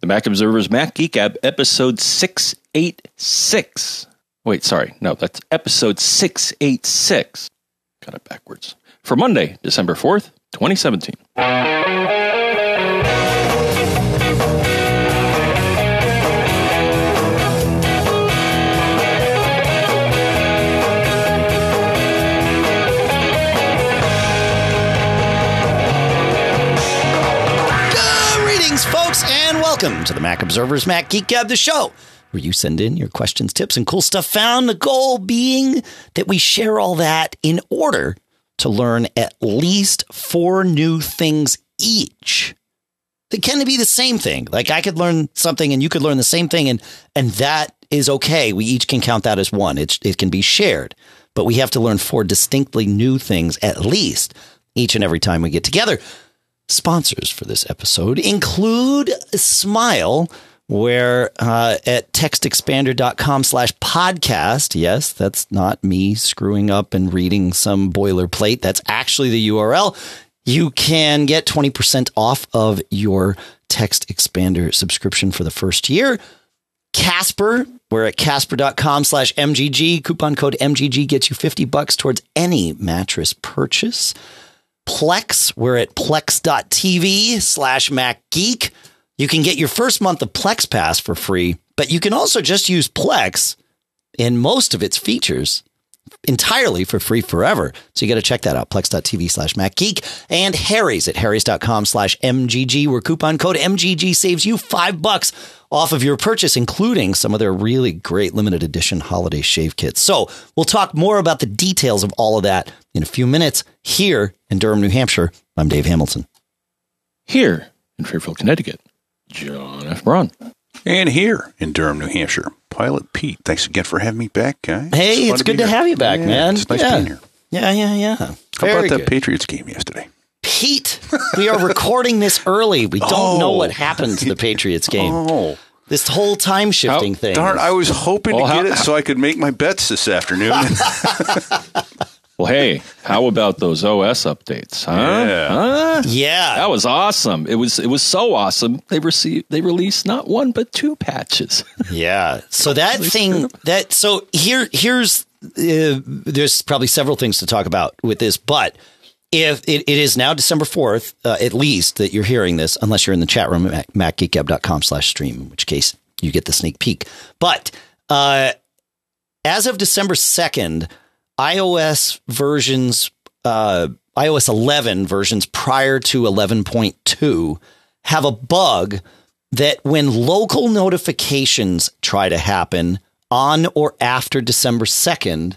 The Mac Observer's Mac Geek Gab, episode 686. Wait, sorry. No, that's episode 686. Got it backwards. For Monday, December 4th, 2017. Welcome to the Mac Observer's Mac Geek Gab, the show where you send in your questions, tips, and cool stuff found. The goal being that we share all that in order to learn at least four new things each. They can be the same thing. Like I could learn something and you could learn the same thing, and and that is okay. We each can count that as one. It it can be shared, but we have to learn four distinctly new things at least each and every time we get together. Sponsors for this episode include Smile, where uh, at textexpander.com slash podcast, yes, that's not me screwing up and reading some boilerplate. That's actually the URL. You can get 20% off of your text expander subscription for the first year. Casper, we're at casper.com slash MGG. Coupon code MGG gets you 50 bucks towards any mattress purchase. Plex. We're at plex.tv slash MacGeek. You can get your first month of Plex Pass for free, but you can also just use Plex in most of its features entirely for free forever. So you got to check that out. Plex.tv slash MacGeek and Harry's at harrys.com slash MGG, where coupon code MGG saves you five bucks off of your purchase, including some of their really great limited edition holiday shave kits. So we'll talk more about the details of all of that in a few minutes here in Durham, New Hampshire. I'm Dave Hamilton. Here in Fairfield, Connecticut, John F. Braun. And here in Durham, New Hampshire, Pilot Pete. Thanks again for having me back, guys. Hey, fun it's good to here. have you back, Yeah, man. It's nice yeah. being here. Yeah, yeah, yeah. How Very about that good. Patriots game yesterday? Pete, we are recording this early. We don't know Oh. what happened to the Patriots game. Oh, This whole time shifting How- thing. darn! I was hoping Well, to how- get it so I could make my bets this afternoon. Well, hey, how about those OS updates? Huh? Yeah. Huh? yeah. That was awesome. It was it was so awesome. They received they released not one but two patches. Yeah. So that thing that so here here's uh, there's probably several things to talk about with this, but if it, it is now December fourth, uh, at least that you're hearing this, unless you're in the chat room at macgeekgab.com slash stream, in which case you get the sneak peek. But uh, as of December second, iOS versions, uh, iOS 11 versions prior to 11.2 have a bug that when local notifications try to happen on or after December 2nd,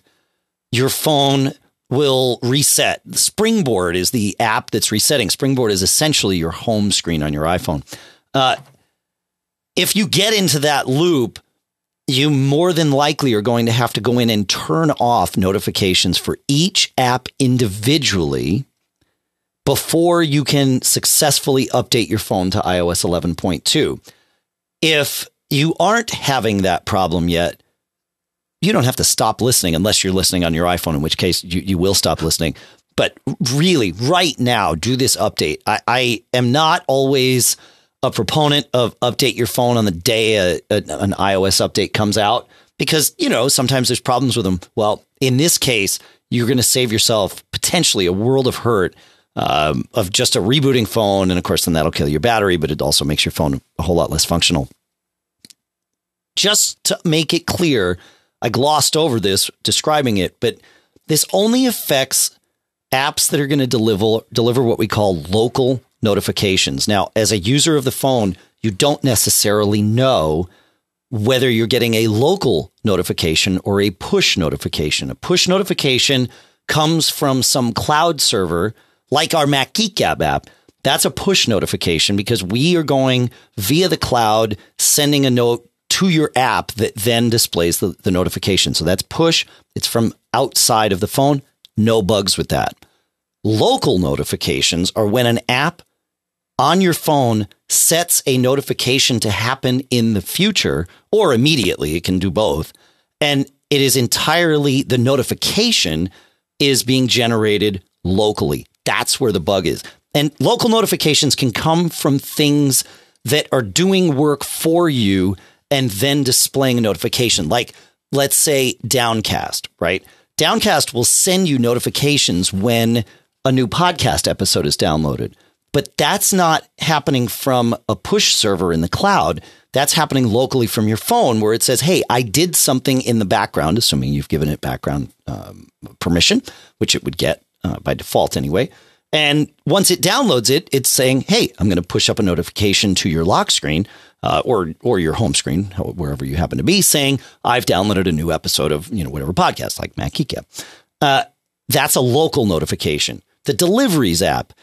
your phone will reset. Springboard is the app that's resetting. Springboard is essentially your home screen on your iPhone. Uh, if you get into that loop, you more than likely are going to have to go in and turn off notifications for each app individually before you can successfully update your phone to iOS 11.2. If you aren't having that problem yet, you don't have to stop listening unless you're listening on your iPhone, in which case you, you will stop listening. But really, right now, do this update. I, I am not always a proponent of update your phone on the day a, a, an iOS update comes out because, you know, sometimes there's problems with them. Well, in this case, you're going to save yourself potentially a world of hurt um, of just a rebooting phone. And of course, then that'll kill your battery, but it also makes your phone a whole lot less functional. Just to make it clear, I glossed over this describing it, but this only affects apps that are going to deliver deliver what we call local notifications. Now, as a user of the phone, you don't necessarily know whether you're getting a local notification or a push notification. A push notification comes from some cloud server like our Mac Geek Gab app. That's a push notification because we are going via the cloud, sending a note to your app that then displays the, the notification. So that's push. It's from outside of the phone. No bugs with that. Local notifications are when an app on your phone sets a notification to happen in the future or immediately. It can do both. And it is entirely the notification is being generated locally. That's where the bug is. And local notifications can come from things that are doing work for you and then displaying a notification. Like, let's say Downcast, right? Downcast will send you notifications when a new podcast episode is downloaded. But that's not happening from a push server in the cloud. That's happening locally from your phone where it says, Hey, I did something in the background, assuming you've given it background um, permission, which it would get uh, by default anyway. And once it downloads it, it's saying, "Hey, I'm going to push up a notification to your lock screen uh, or or your home screen, wherever you happen to be, saying I've downloaded a new episode of you know whatever podcast like Geek uh, that's a local notification. The Deliveries app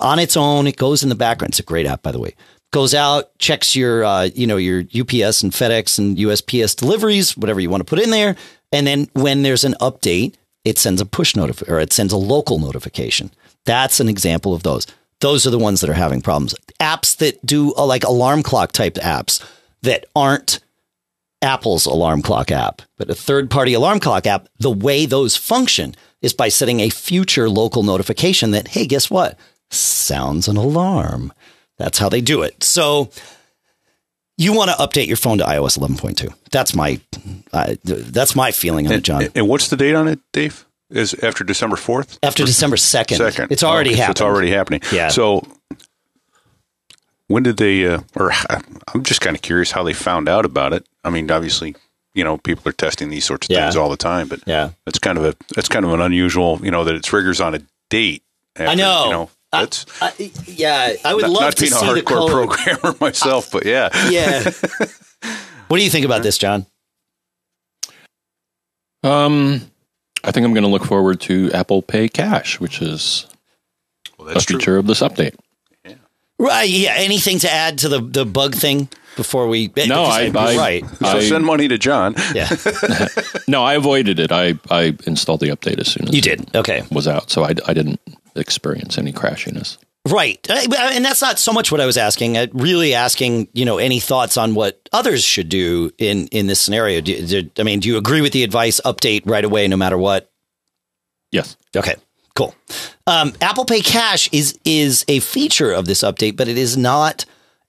on its own, it goes in the background. It's a great app, by the way. Goes out, checks your uh, you know your UPS and FedEx and USPS deliveries, whatever you want to put in there, and then when there's an update, it sends a push notification or it sends a local notification. That's an example of those. Those are the ones that are having problems. Apps that do uh, like alarm clock type apps that aren't Apple's alarm clock app, but a third party alarm clock app, the way those function is by setting a future local notification that, hey, guess what? Sounds an alarm. That's how they do it. So you want to update your phone to iOS 11.2. That's my uh, that's my feeling on and, it, John. And what's the date on it, Dave? is after December 4th? After December 2nd. Second. It's already okay, happened. So it's already happening. Yeah. So when did they, uh, or I'm just kind of curious how they found out about it. I mean, obviously, you know, people are testing these sorts of Yeah. things all the time, but Yeah. it's kind of a, it's kind of an unusual, you know, that it triggers on a date. After, I know. You know, that's I, yeah, I would not, love not to being a see the hardcore color. programmer myself, but yeah. Yeah. what do you think about this, John? Um, I think I'm going to look forward to Apple Pay Cash, which is Well, a that's true. feature of this update. Right. Yeah. Anything to add to the, the bug thing before we? No, I- I- right. So I- send money to John. Yeah. No, I avoided it. I, I installed the update as soon as You did. Okay. it was out, so I, I didn't experience any crashiness. Right. Uh, And that's not so much what I was asking. Uh, really asking, you know, any thoughts on what others should do in, in this scenario? Do, do, I mean, do you agree with the advice? Update right away, no matter what. Yes. Okay, cool. Um, Apple Pay Cash is is a feature of this update, but it is not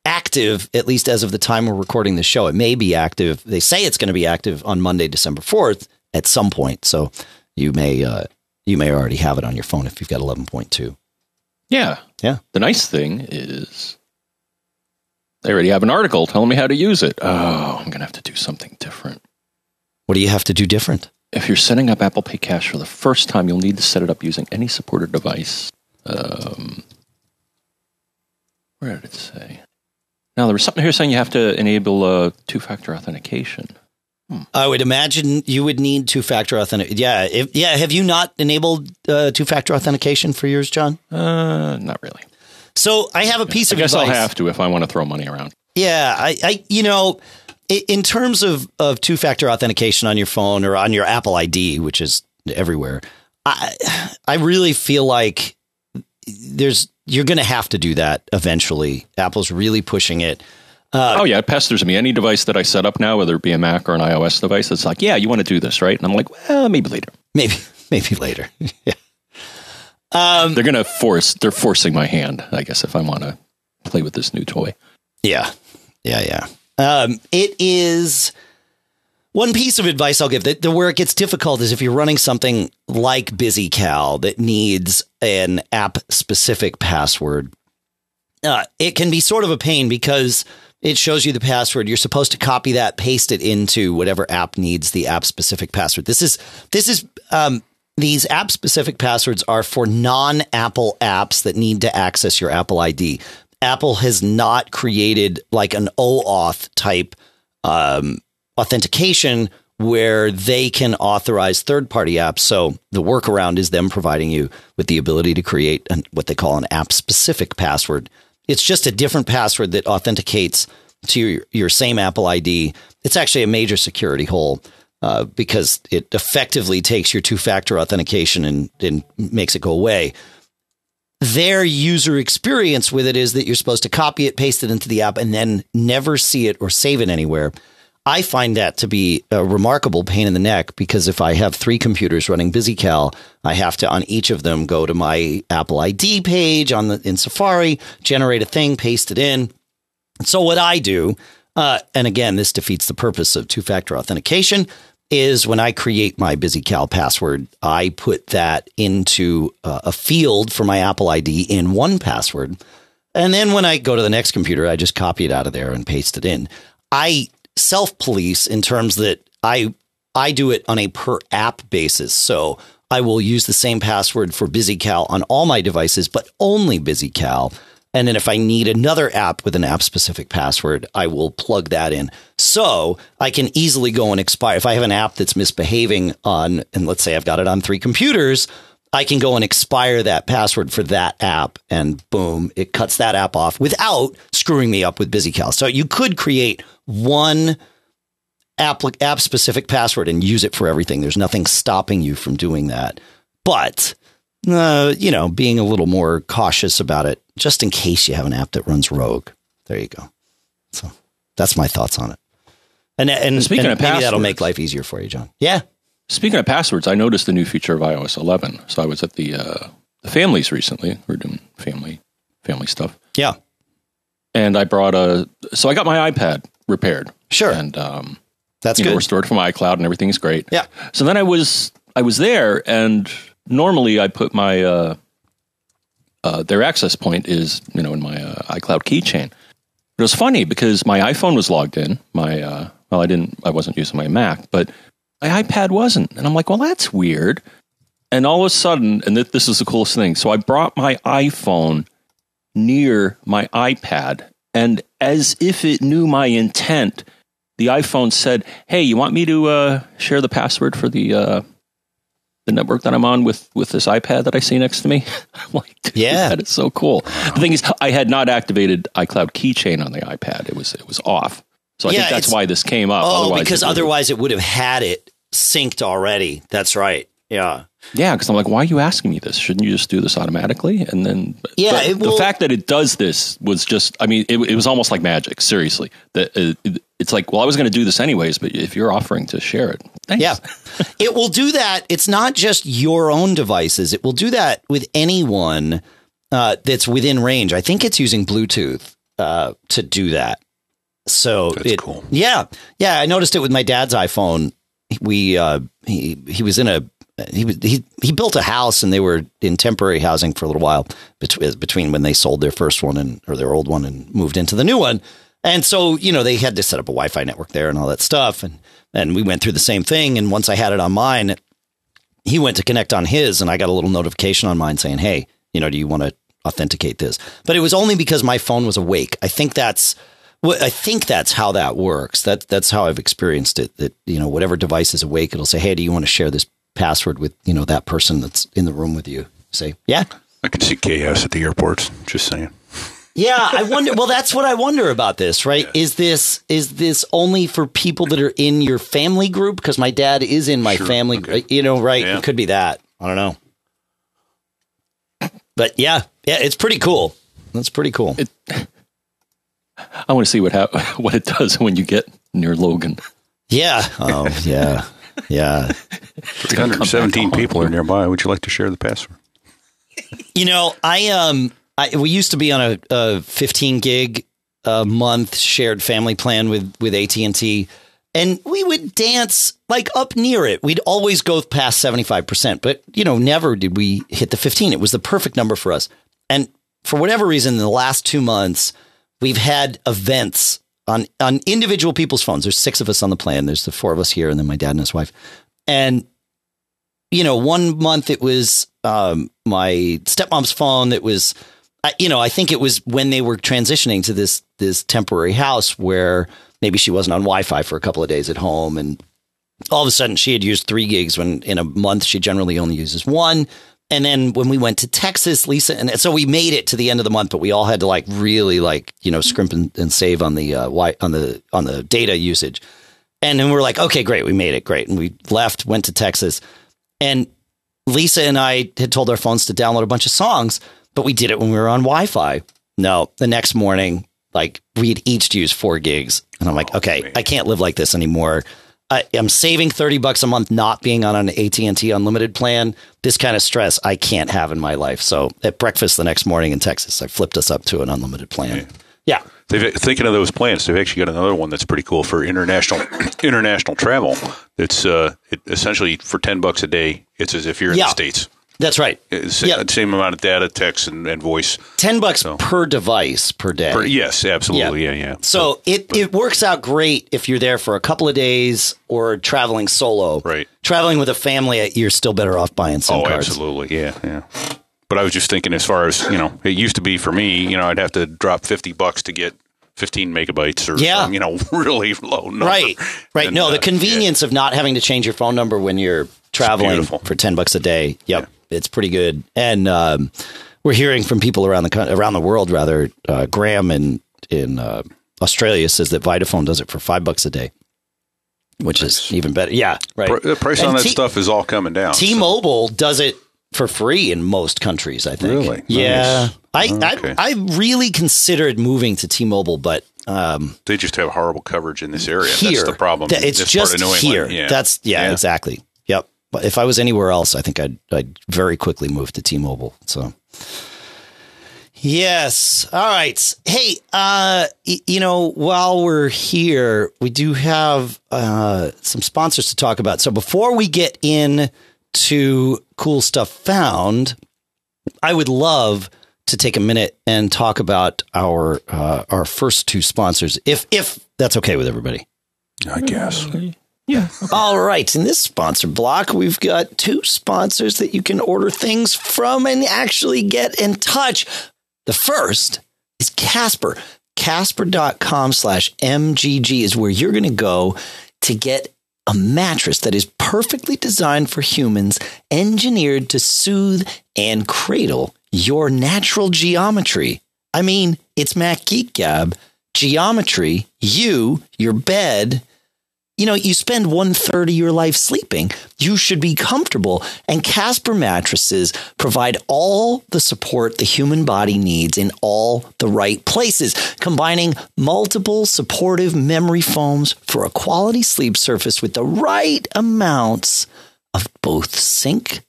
active at least as of the time we're recording the show. It may be active. They say it's going to be active on Monday, December fourth, at some point. So you may uh, you may already have it on your phone if you've got eleven point two. Yeah. Yeah. The nice thing is they already have an article telling me how to use it. Oh, I'm going to have to do something different. What do you have to do different? If you're setting up Apple Pay Cash for the first time, you'll need to set it up using any supported device. Um, where did it say? Now, there was something here saying you have to enable uh, two factor authentication. I would imagine you would need two factor authentication. Yeah, if, yeah. Have you not enabled uh, two factor authentication for yours, John? Uh, not really. So I have a piece I of guess advice. I'll have to if I want to throw money around. Yeah, I, I you know, in terms of, of two factor authentication on your phone or on your Apple ID, which is everywhere, I I really feel like there's you're going to have to do that eventually. Apple's really pushing it. oh, yeah, it pesters me. Any device that I set up now, whether it be a Mac or an iOS device, it's like, yeah, you want to do this, right? And I'm like, well, maybe later. Maybe maybe later. yeah. They're going to force, they're forcing my hand, I guess, if I want to play with this new toy. Yeah. Yeah, yeah. Um, it is one piece of advice I'll give that the where it gets difficult is if you're running something like BusyCal that needs an app specific password. Uh, it can be sort of a pain because it shows you the password. You're supposed to copy that, paste it into whatever app needs the app specific password. This is this is um, these app specific passwords are for non Apple apps that need to access your Apple ID. Apple has not created like an OAuth type um, authentication where they can authorize third party apps. So the workaround is them providing you with the ability to create an, what they call an app specific password. It's just a different password that authenticates to your, your same Apple ID. It's actually a major security hole uh, because it effectively takes your two factor authentication and, and makes it go away their user experience with it is that you're supposed to copy it, paste it into the app, and then never see it or save it anywhere. I find that to be a remarkable pain in the neck because if I have three computers running BusyCal, I have to on each of them go to my Apple ID page on the in Safari, generate a thing, paste it in, So what I do, uh, and again, this defeats the purpose of two-factor authentication, is when I create my BusyCal password, I put that into uh, a field for my Apple ID in one password. And then when I go to the next computer, I just copy it out of there and paste it in. I self police in terms that I I do it on a per app basis. So I will use the same password for BusyCal on all my devices, but only BusyCal. And then if I need another app with an app specific password, I will plug that in. So I can easily go and expire. If I have an app that's misbehaving on, and let's say I've got it on three computers, I can go and expire that password for that app and boom, it cuts that app off without screwing me up with BusyCal. So you could create one app, app specific password and use it for everything. There's nothing stopping you from doing that. But, uh, you know, being a little more cautious about it, just in case you have an app that runs rogue. There you go. So that's my thoughts on it. And, and, Speaking and of maybe that'll make life easier for you, John. Yeah. Speaking of passwords, I noticed the new feature of iOS 11. So I was at the uh, the families recently. We're doing family family stuff, Yeah. and I brought a. So I got my iPad repaired, Sure. and um, That's you know good. restored from iCloud, and everything's great. Yeah. So then I was I was there, and normally I put my uh, uh, their access point is you know in my uh, iCloud keychain. It was funny because my iPhone was logged in. My uh, well, I didn't. I wasn't using my Mac, but my iPad wasn't, and I'm like, well, that's weird. And all of a sudden, and th- this is the coolest thing. So I brought my iPhone near my iPad, and as if it knew my intent, the iPhone said, "Hey, you want me to uh, share the password for the uh, the network that I'm on with with this iPad that I see next to me?" I'm like, Dude, Yeah. that is so cool. The thing is, I had not activated iCloud Keychain on the iPad; it was it was off. So I Yeah, think that's why this came up. Oh, Otherwise, because it otherwise it would have had it synced already. That's right. Yeah. Yeah, because I'm like, why are you asking me this? Shouldn't you just do this automatically? And then, Yeah, it the fact that it does this was just, I mean, it, it was almost like magic. Seriously, that uh, it, it's like, well, I was going to do this anyways, but if you're offering to share it, thanks. Yeah. it will do that. It's not just your own devices. It will do that with anyone uh, that's within range. I think it's using Bluetooth uh, to do that. So That's it, cool. Yeah. Yeah. I noticed it with my dad's iPhone. We, uh, he, he was in a, he was, he, he built a house and they were in temporary housing for a little while between, between when they sold their first one and, or their old one and moved into the new one. And so, you know, they had to set up a Wi Fi network there and all that stuff. And, and we went through the same thing. And once I had it on mine, he went to connect on his and I got a little notification on mine saying, Hey, you know, do you want to authenticate this? But it was only because my phone was awake. I think that's what I think that's how that works. That that's how I've experienced it. That, you know, whatever device is awake, it'll say, Hey, do you want to share this password with, you know, that person that's in the room with you? Say, Yeah. I can see chaos at the airports. Just saying. Yeah, I wonder. Well, that's what I wonder about this, right? Is this is this only for people that are in your family group? Because my dad is in my Sure, family, okay. you know, right? Yeah. It could be that. I don't know. But yeah, yeah, it's pretty cool. That's pretty cool. I want to see what hap- what it does when you get near Logan. yeah. Oh, yeah, yeah. 317 people are nearby. Would you like to share the password? You know, I um, I, we used to be on a, a 15 gig a month shared family plan with with AT and T, and we would dance like up near it. We'd always go past 75 percent, but you know, never did we hit the 15. It was the perfect number for us. And for whatever reason, in the last two months, we've had events on on individual people's phones. There's six of us on the plan. There's the four of us here, and then my dad and his wife. And you know, one month it was um, my stepmom's phone. That was, I- you know, I think it was when they were transitioning to this this temporary house where maybe she wasn't on Wi-Fi for a couple of days at home, and all of a sudden she had used three gigs when in a month she generally only uses one. And then when we went to Texas, Lisa, and so we made it to the end of the month, but we all had to like really like you know scrimp and, and save on the uh, on the on the data usage. And then we're like, okay, great, we made it, great, and we left, went to Texas, and Lisa and I had told our phones to download a bunch of songs, but we did it when we were on Wi-Fi. No, the next morning, like we'd each used four gigs, and I'm like, okay, man. I can't live like this anymore. I, I'm saving thirty bucks a month not being on an AT and T unlimited plan. This kind of stress I can't have in my life. So at breakfast the next morning in Texas, I flipped us up to an unlimited plan. Yeah. They've thinking of those plans. They've actually got another one that's pretty cool for international international travel. It's uh, it, essentially for ten bucks a day. It's as if you're in Yeah. the states. That's right. Uh, it's Yeah. the same amount of data, text, and, and voice. 10 bucks So- per device per day. Per- yes, absolutely. Yeah, yeah. So it, it works out great if you're there for a couple of days or traveling solo. Right. Traveling with a family, uh, you're still better off buying SIM Oh, cards. absolutely. Yeah, yeah. But I was just thinking, as far as you know, it used to be for me. You know, I'd have to drop fifty bucks to get fifteen megabytes, or Yeah. you know, really low number. Right. Right. And, no, uh, the convenience of not having to change your phone number when you're traveling for 10 bucks a day. Yep. It's pretty good. And um, we're hearing from people around the coun- around the world rather uh, Graham in in uh, Australia says that Vodafone does it for 5 bucks a day. Which is even better. Yeah, right. The price And on that T- stuff is all coming down. T-Mobile does it for free in most countries. I think. Really? Yeah. Nice. I, Okay. I I really considered moving to T-Mobile, but um, they just have horrible coverage in this area. here That's the problem. Th- It's this just part of New here. Yeah. That's yeah, exactly. Yep. But if I was anywhere else, I think I'd I'd very quickly move to T-Mobile. So. Yes. All right. Hey, uh, y- you know, while we're here, we do have uh, some sponsors to talk about. So before we get in to cool stuff found, I would love to take a minute and talk about our uh, our first two sponsors, if if that's okay with everybody. I guess. Yeah. All right. In this sponsor block, we've got two sponsors that you can order things from and actually get in touch. The first is Casper. Casper.com slash MGG is where you're going to go to get a mattress that is perfectly designed for humans, engineered to soothe and cradle your natural geometry. I mean, it's Mac Geek Gab. Geometry, you, your bed, you know, you spend one third of your life sleeping. You should be comfortable. And Casper mattresses provide all the support the human body needs in all the right places, combining multiple supportive memory foams for a quality sleep surface with the right amounts of both sink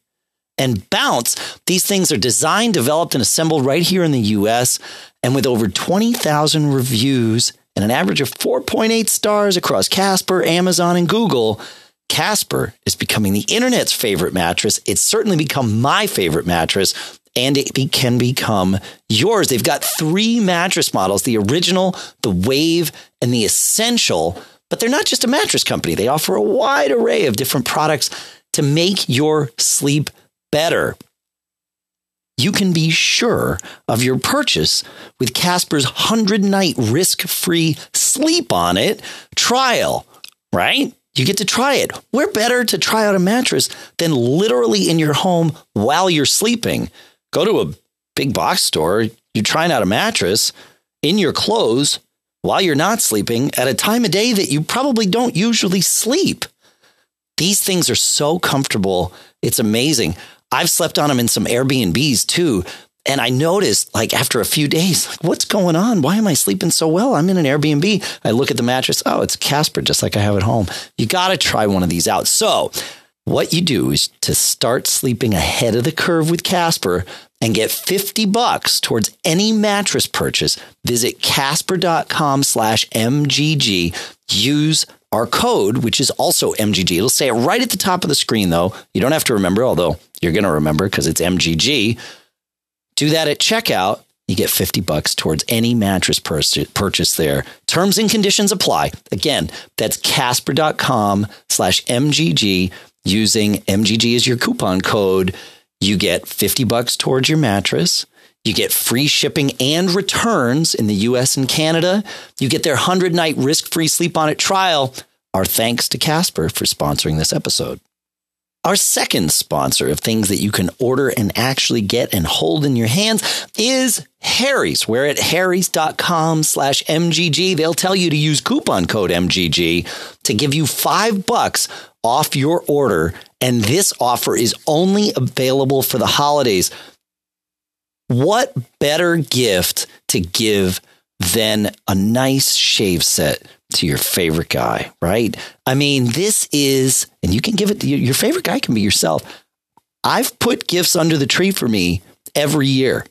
and bounce. These things are designed, developed, and assembled right here in the US. And with over 20,000 reviews and an average of 4.8 stars across Casper, Amazon, and Google, Casper is becoming the internet's favorite mattress. It's certainly become my favorite mattress. And it be, can become yours. They've got three mattress models the original, the Wave, and the Essential. But they're not just a mattress company, they offer a wide array of different products to make your sleep better. You can be sure of your purchase with Casper's 100 night risk free sleep on it trial, right? You get to try it. Where better to try out a mattress than literally in your home while you're sleeping? Go to a big box store, you're trying out a mattress in your clothes while you're not sleeping at a time of day that you probably don't usually sleep. These things are so comfortable. It's amazing. I've slept on them in some Airbnbs too. And I noticed, like, after a few days, like, what's going on? Why am I sleeping so well? I'm in an Airbnb. I look at the mattress. Oh, it's Casper, just like I have at home. You got to try one of these out. So, what you do is to start sleeping ahead of the curve with Casper and get 50 bucks towards any mattress purchase. Visit casper.com slash MGG. Use our code, which is also MGG. It'll say it right at the top of the screen, though. You don't have to remember, although you're going to remember because it's MGG. Do that at checkout. You get 50 bucks towards any mattress purchase there. Terms and conditions apply. Again, that's casper.com slash MGG. Using MGG as your coupon code, you get 50 bucks towards your mattress. You get free shipping and returns in the US and Canada. You get their 100 night risk free sleep on it trial. Our thanks to Casper for sponsoring this episode. Our second sponsor of things that you can order and actually get and hold in your hands is Harry's, where at harrys.com slash MGG, they'll tell you to use coupon code MGG to give you five bucks off your order. And this offer is only available for the holidays. What better gift to give than a nice shave set to your favorite guy, right? I mean, this is, and you can give it your favorite guy can be yourself. I've put gifts under the tree for me every year.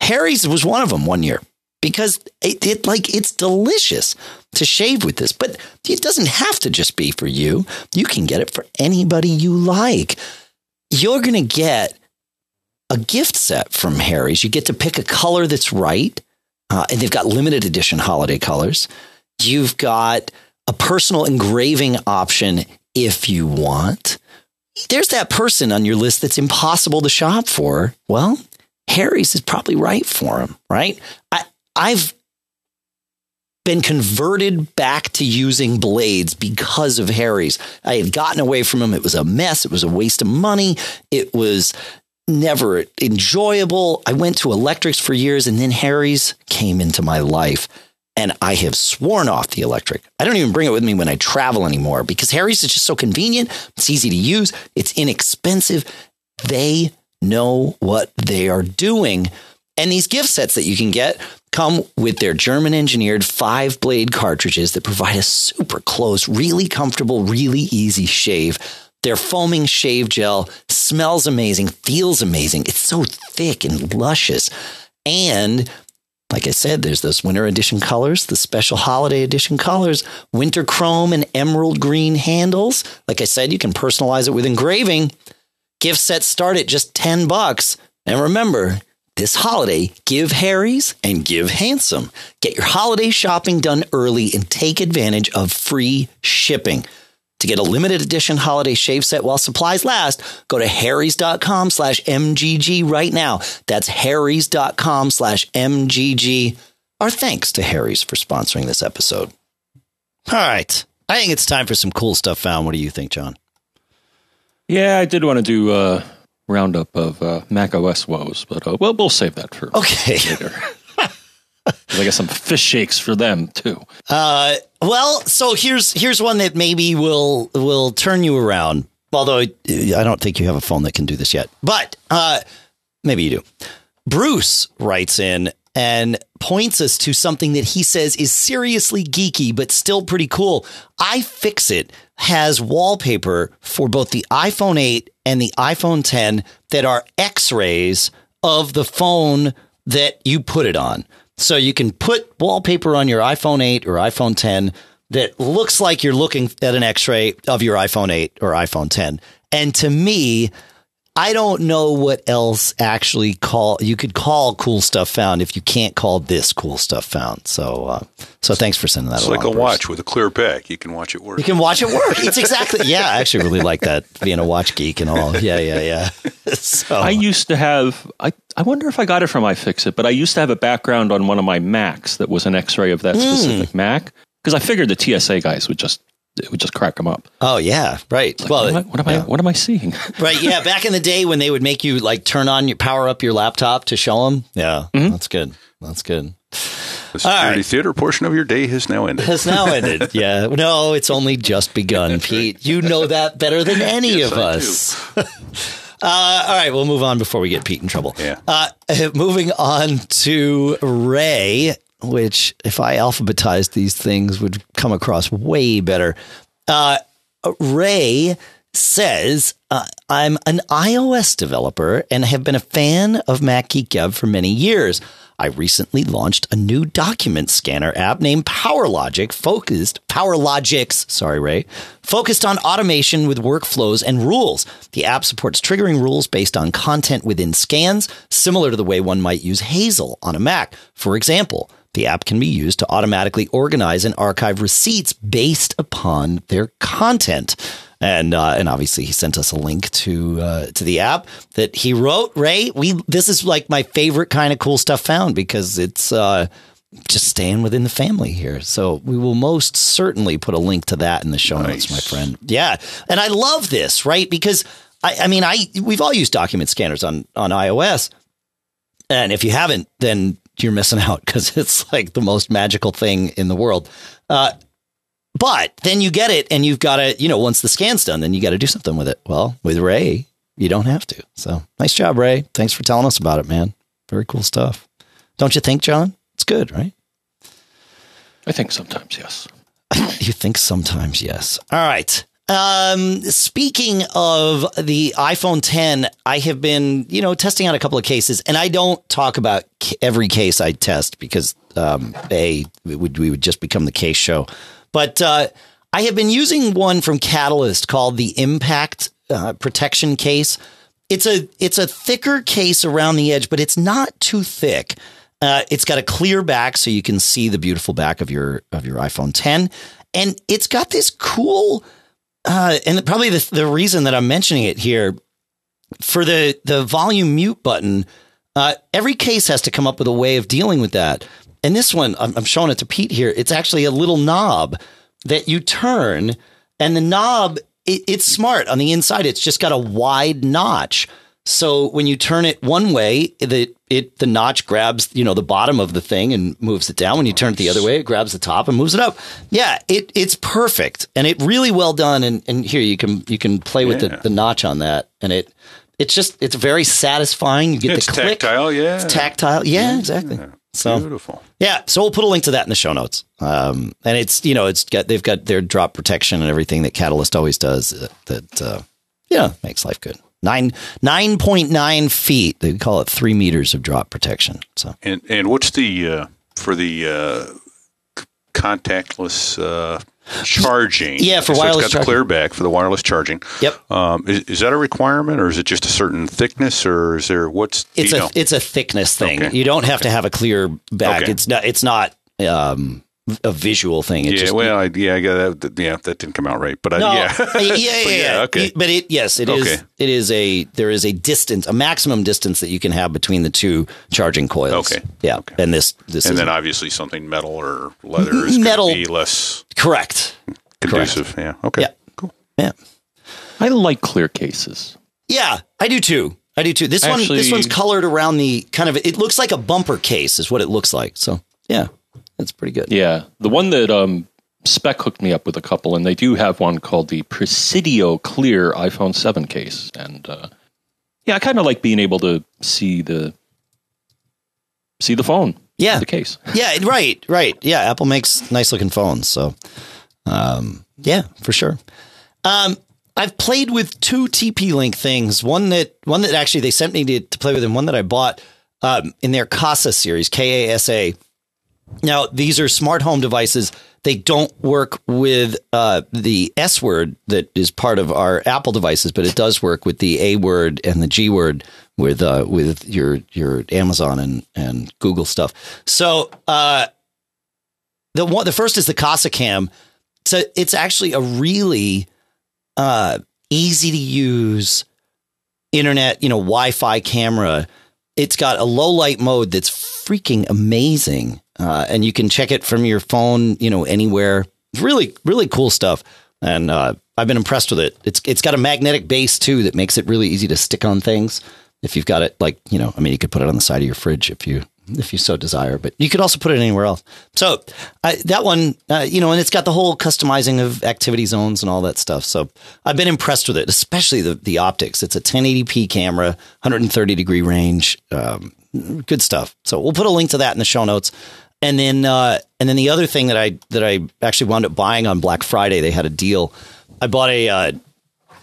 Harry's was one of them one year. because it, it like it's delicious to shave with this, but it doesn't have to just be for you. You can get it for anybody you like. You're going to get a gift set from Harry's. You get to pick a color that's right, uh, and they've got limited edition holiday colors. You've got a personal engraving option if you want. There's that person on your list that's impossible to shop for. Well, Harry's is probably right for him, right? I, I've been converted back to using blades because of Harry's. I had gotten away from them. It was a mess. It was a waste of money. It was never enjoyable. I went to electrics for years and then Harry's came into my life and I have sworn off the electric. I don't even bring it with me when I travel anymore because Harry's is just so convenient. It's easy to use. It's inexpensive. They know what they are doing. And these gift sets that you can get come with their German engineered five blade cartridges that provide a super close, really comfortable, really easy shave. Their foaming shave gel smells amazing, feels amazing. It's so thick and luscious. And like I said, there's those winter edition colors, the special holiday edition colors, winter chrome and emerald green handles. Like I said, you can personalize it with engraving. Gift sets start at just 10 bucks. And remember, this holiday, give Harry's and give Handsome. Get your holiday shopping done early and take advantage of free shipping. To get a limited edition holiday shave set while supplies last, go to harrys.com slash MGG right now. That's harrys.com slash MGG. Our thanks to Harry's for sponsoring this episode. All right. I think it's time for some cool stuff found. What do you think, John? Yeah, I did want to do a roundup of uh, Mac OS woes, but uh, well, we'll save that for Okay. later. I got some fish shakes for them too. Uh, well, so here's here's one that maybe will will turn you around. Although I don't think you have a phone that can do this yet, but uh, maybe you do. Bruce writes in and points us to something that he says is seriously geeky, but still pretty cool. iFixit has wallpaper for both the iPhone 8 and the iPhone 10 that are X-rays of the phone that you put it on. So you can put wallpaper on your iPhone 8 or iPhone 10 that looks like you're looking at an x-ray of your iPhone 8 or iPhone 10. And to me, I don't know what else actually call you could call cool stuff found if you can't call this cool stuff found. So uh, so thanks for sending that It's along. like a Bruce. watch with a clear back. You can watch it work. You can watch it work. It's exactly yeah, I actually really like that being a watch geek and all. Yeah, yeah, yeah. So I used to have. I I wonder if I got it from iFixit, but I used to have a background on one of my Macs that was an X-ray of that specific Mac because I figured the TSA guys would just it would just crack them up. Oh yeah, right. well, what am I? What am, I, what am I seeing? right yeah back in the day when they would make you like turn on your power up your laptop to show them yeah that's good that's good The security right. theater portion of your day has now ended. has now ended yeah no it's only just begun pete you know that better than any Yes, of I us uh, all right we'll move on before we get pete in trouble Yeah. uh, moving on to ray which if i alphabetized these things would come across way better uh, ray says uh, i'm an ios developer and have been a fan of mac geek for many years I recently launched a new document scanner app named PowerLogic, focused PowerLogix, sorry Ray, focused on automation with workflows and rules. The app supports triggering rules based on content within scans, similar to the way one might use Hazel on a Mac. For example, the app can be used to automatically organize and archive receipts based upon their content. And uh, and obviously he sent us a link to uh, to the app that he wrote. Ray, we this is like my favorite kind of cool stuff found because it's uh, just staying within the family here. So we will most certainly put a link to that in the show notes, my friend. Yeah, and I love this, right? Because I, I mean, I we've all used document scanners on on iOS, and if you haven't, then you're missing out because it's like the most magical thing in the world. Uh, but then you get it, and you've got to, you know, once the scan's done, then you got to do something with it. Well, with Ray, you don't have to. So nice job, Ray. Thanks for telling us about it, man. Very cool stuff. Don't you think, John? It's good, right? I think sometimes yes. You think sometimes, yes. All right. Um, speaking of the iPhone 10, I have been, you know, testing out a couple of cases, and I don't talk about every case I test because, um, a we would, we would just become the case show. But uh, I have been using one from Catalyst called the Impact uh, Protection Case. It's a it's a thicker case around the edge, but it's not too thick. Uh, it's got a clear back, so you can see the beautiful back of your of your iPhone 10, and it's got this cool uh, and probably the, the reason that I'm mentioning it here for the, the volume mute button, uh, every case has to come up with a way of dealing with that. And this one, I'm, I'm showing it to Pete here. It's actually a little knob that you turn, and the knob, it, it's smart on the inside. It's just got a wide notch. So when you turn it one way, the it the notch grabs you know the bottom of the thing and moves it down. When you turn it the other way, it grabs the top and moves it up. Yeah, it it's perfect and it really well done. And and here you can you can play with the, the notch on that, and it it's just it's very satisfying. You get It's the click. tactile, yeah. It's tactile. Yeah, exactly. So Beautiful. yeah, so we'll put a link to that in the show notes. Um, and it's you know it's got they've got their drop protection and everything that Catalyst always does. uh, That uh, yeah makes life good. Nine nine point nine feet. They call it three meters of drop protection. So And and what's the uh, for the uh, c- contactless uh, charging? Yeah, for so wireless it's got the charging. clear back for the wireless charging. Yep. Um, is, is that a requirement, or is it just a certain thickness, or is there what's it's a know? it's a thickness thing. Okay. You don't have to have a clear back. Okay. It's not it's not um, a visual thing. It's yeah, just, well, I, yeah, I got that. Yeah, that didn't come out right, but I, No, yeah, yeah, yeah, yeah, But yeah, okay. But it, yes, it is. Okay. It is a there is a distance, a maximum distance that you can have between the two charging coils. Okay. Yeah, Okay. and this this and is then obviously something metal or leather is Metal. going be less correct. conducive. Yeah. Okay. Yeah. Cool. Yeah, I like clear cases. yeah, I do too. I do too. This one, this one's colored around the kind of. It looks like a bumper case, is what it looks like. So yeah, that's pretty good. Yeah, the one that um, Speck hooked me up with a couple, and they do have one called the Presidio Clear iPhone Seven case, and uh, yeah, I kind of like being able to see the see the phone, Yeah. the case. Yeah, right, right. Yeah, Apple makes nice looking phones. So, um, yeah, for sure. Um, I've played with two TP Link things. One that one that actually they sent me to, to play with, and one that I bought um, in their Kasa series, K A S A. Now these are smart home devices. They don't work with uh, the S word that is part of our Apple devices, but it does work with the A word and the G word with uh, with your your Amazon and and Google stuff. So uh, the one the first is the Kasa Cam. So it's actually a really uh, easy to use internet, you know, Wi-Fi camera. It's got a low light mode that's freaking amazing, uh, and you can check it from your phone, you know, anywhere. Really, really cool stuff, and uh, I've been impressed with it. It's it's got a magnetic base too that makes it really easy to stick on things. If you've got it, like you know, I mean, you could put it on the side of your fridge if you if you so desire, but you could also put it anywhere else. So I, that one, uh, you know, and it's got the whole customizing of activity zones and all that stuff. So I've been impressed with it, especially the the optics. It's a 1080p camera, 130 degree range, um, good stuff. So we'll put a link to that in the show notes. And then, uh, and then the other thing that I that I actually wound up buying on Black Friday, they had a deal. I bought a uh,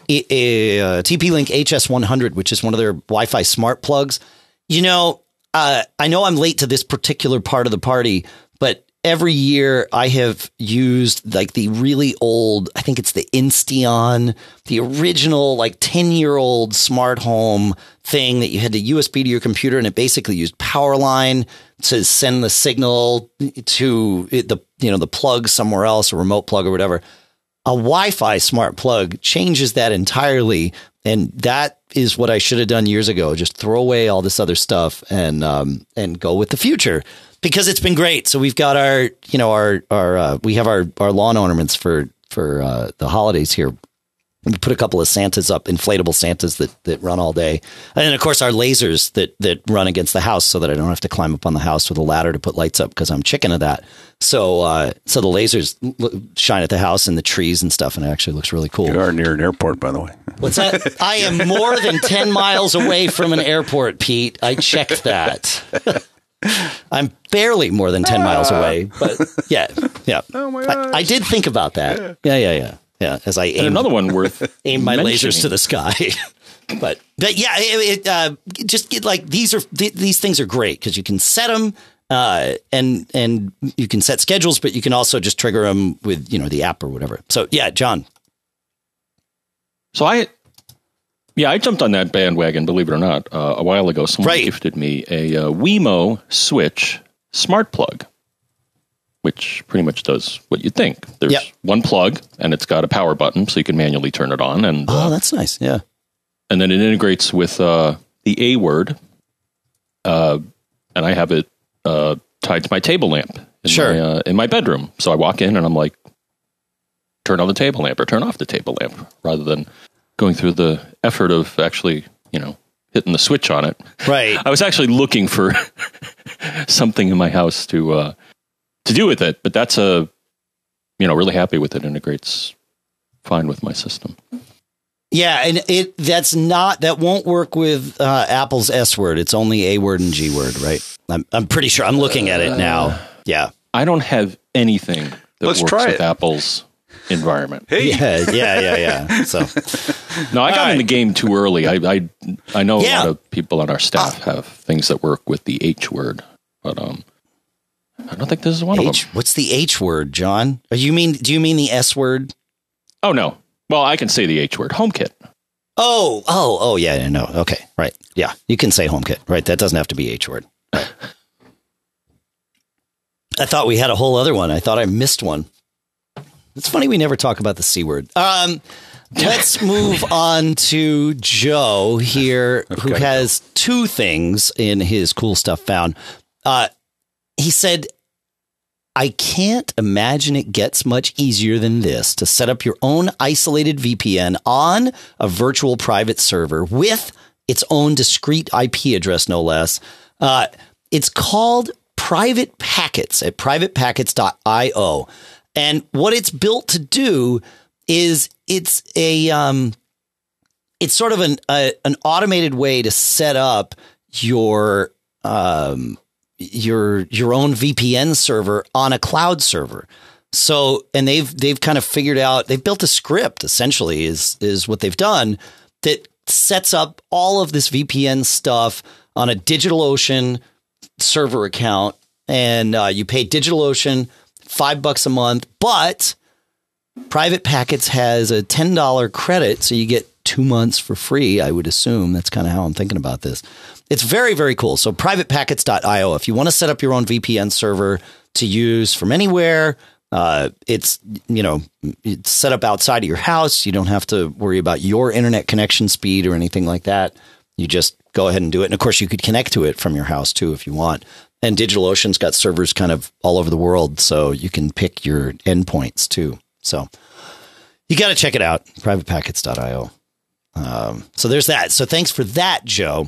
a, a, uh, TP Link HS100, which is one of their Wi-Fi smart plugs. You know, uh, I know I'm late to this particular part of the party, but every year I have used like the really old, I think it's the Insteon, the original like 10 year old smart home thing that you had to USB to your computer and it basically used power line to send the signal to the, you know, the plug somewhere else, a remote plug or whatever a Wi-Fi smart plug changes that entirely, and that is what I should have done years ago. Just throw away all this other stuff and um, and go with the future because it's been great. So we've got our you know our our uh, we have our our lawn ornaments for for uh, the holidays here. We put a couple of Santas up, inflatable Santas that, that run all day, and then of course our lasers that that run against the house, so that I don't have to climb up on the house with a ladder to put lights up because I'm chicken of that. So uh, so the lasers l- shine at the house and the trees and stuff, and it actually looks really cool. You are near an airport, by the way. What's that? I am more than 10 miles away from an airport, Pete. I checked that. I'm barely more than 10 miles away, but yeah, yeah. Oh my I, I did think about that. Yeah, yeah, yeah. Yeah, as I aim, another one worth aim my lasers to the sky. but but yeah, it, it, uh, just get like these are th- these things are great because you can set them uh, and and you can set schedules, but you can also just trigger them with you know the app or whatever. So yeah, John. So I, yeah, I jumped on that bandwagon. Believe it or not, uh, a while ago, someone Right. gifted me a uh, Wemo Switch smart plug, which pretty much does what you think. There's Yep. one plug, and it's got a power button, so you can manually turn it on, and uh, Oh, that's nice. Yeah. and then it integrates with uh, the A word, uh, and I have it uh, tied to my table lamp in Sure. my, uh, in my bedroom. So I walk in and I'm like, turn on the table lamp or turn off the table lamp, rather than going through the effort of actually, you know, hitting the switch on it. Right. I was actually looking for something in my house to uh, to do with it, but that's a, you know, really happy with it. Integrates fine with my system. Yeah, and it that's not that won't work with uh, Apple's S word. It's only A word and G word, right? I'm I'm pretty sure. I'm looking at it now. Yeah. I don't have anything that Let's works try with it. Apple's environment. Hey, Yeah, yeah, yeah, yeah. So No, I got All in the game too early. I I, I know Yeah. a lot of people on our staff have things that work with the H word, but um, I don't think this is one H, of them. what's the H word, John? Or you mean do you mean the S word? Oh no. Well, I can say the H word. HomeKit. Oh, oh, oh, yeah, yeah, no. Okay, right. Yeah, you can say HomeKit, right? That doesn't have to be H word. Right. I thought we had a whole other one. I thought I missed one. It's funny we never talk about the C word. Um, let's move on to Joe here, who has two things in his cool stuff found. Uh, he said, I can't imagine it gets much easier than this to set up your own isolated VPN on a virtual private server with its own discrete IP address, no less. Uh, it's called Private Packets at privatepackets.io. And what it's built to do is it's a um, it's sort of an a, an automated way to set up your um, your your own VPN server on a cloud server. So and they've they've kind of figured out they've built a script essentially is is what they've done that sets up all of this VPN stuff on a DigitalOcean server account and uh, you pay DigitalOcean five bucks a month, but Private Packets has a ten dollar credit, so you get two months for free. I would assume that's kind of how I'm thinking about this. It's very very cool. So privatepackets.io. If you want to set up your own VPN server to use from anywhere, uh, it's you know it's set up outside of your house. You don't have to worry about your internet connection speed or anything like that. You just go ahead and do it. And of course, you could connect to it from your house too if you want. And DigitalOcean's got servers kind of all over the world, so you can pick your endpoints too. So you got to check it out, privatepackets.io. Um, so there's that. So thanks for that, Joe.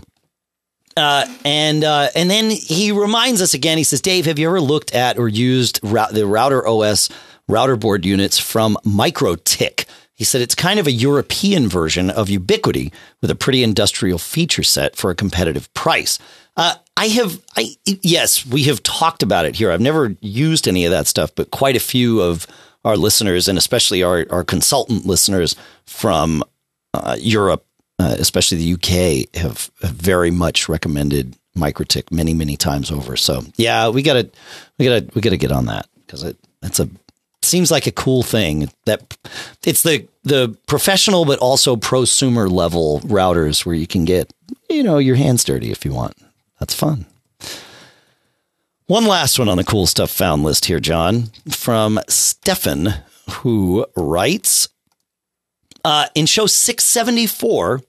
Uh, and uh, and then he reminds us again. He says, "Dave, have you ever looked at or used the Router OS router board units from MikroTik?" He said it's kind of a European version of Ubiquiti with a pretty industrial feature set for a competitive price. Uh, I have, I yes, we have talked about it here. I've never used any of that stuff, but quite a few of our listeners, and especially our our consultant listeners from uh, Europe, uh, especially the UK, have, have very much recommended MikroTik many, many times over. So yeah, we gotta, we gotta, we gotta get on that because it that's a seems like a cool thing that it's the the professional but also prosumer level routers where you can get you know your hands dirty if you want. That's fun. One last one on the cool stuff found list here, John, from Stefan, who writes uh, in show 674,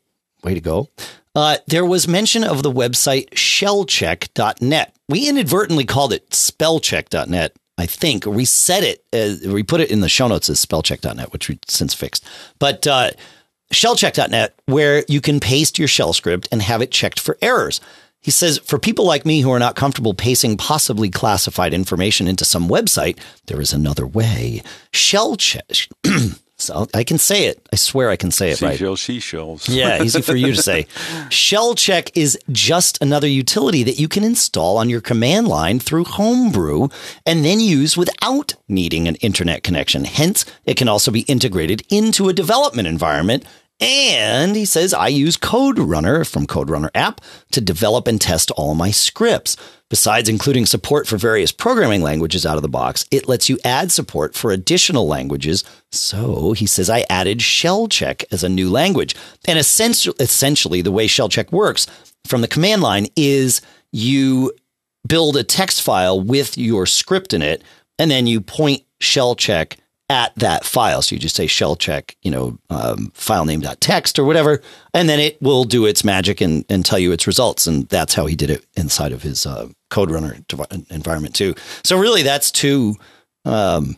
way to go, uh, there was mention of the website shellcheck.net. We inadvertently called it spellcheck.net, I think. We said it, uh, we put it in the show notes as spellcheck.net, which we since fixed. But uh, shellcheck.net, where you can paste your shell script and have it checked for errors. He says, for people like me who are not comfortable pasting possibly classified information into some website, there is another way. Shell check. So I can say it. I swear I can say it right. Seashells, seashells. Yeah, easy for you to say. Shell check is just another utility that you can install on your command line through Homebrew and then use without needing an internet connection. Hence, it can also be integrated into a development environment. And he says, I use Code Runner from Code Runner app to develop and test all my scripts. Besides including support for various programming languages out of the box, it lets you add support for additional languages. So he says, I added shell check as a new language. And essentially, the way shell check works from the command line is you build a text file with your script in it, and then you point shell check at that file. So you just say shell check, you know, um, file name.txt or whatever, and then it will do its magic and, and tell you its results. And that's how he did it inside of his uh, code runner environment too. So really that's two, um,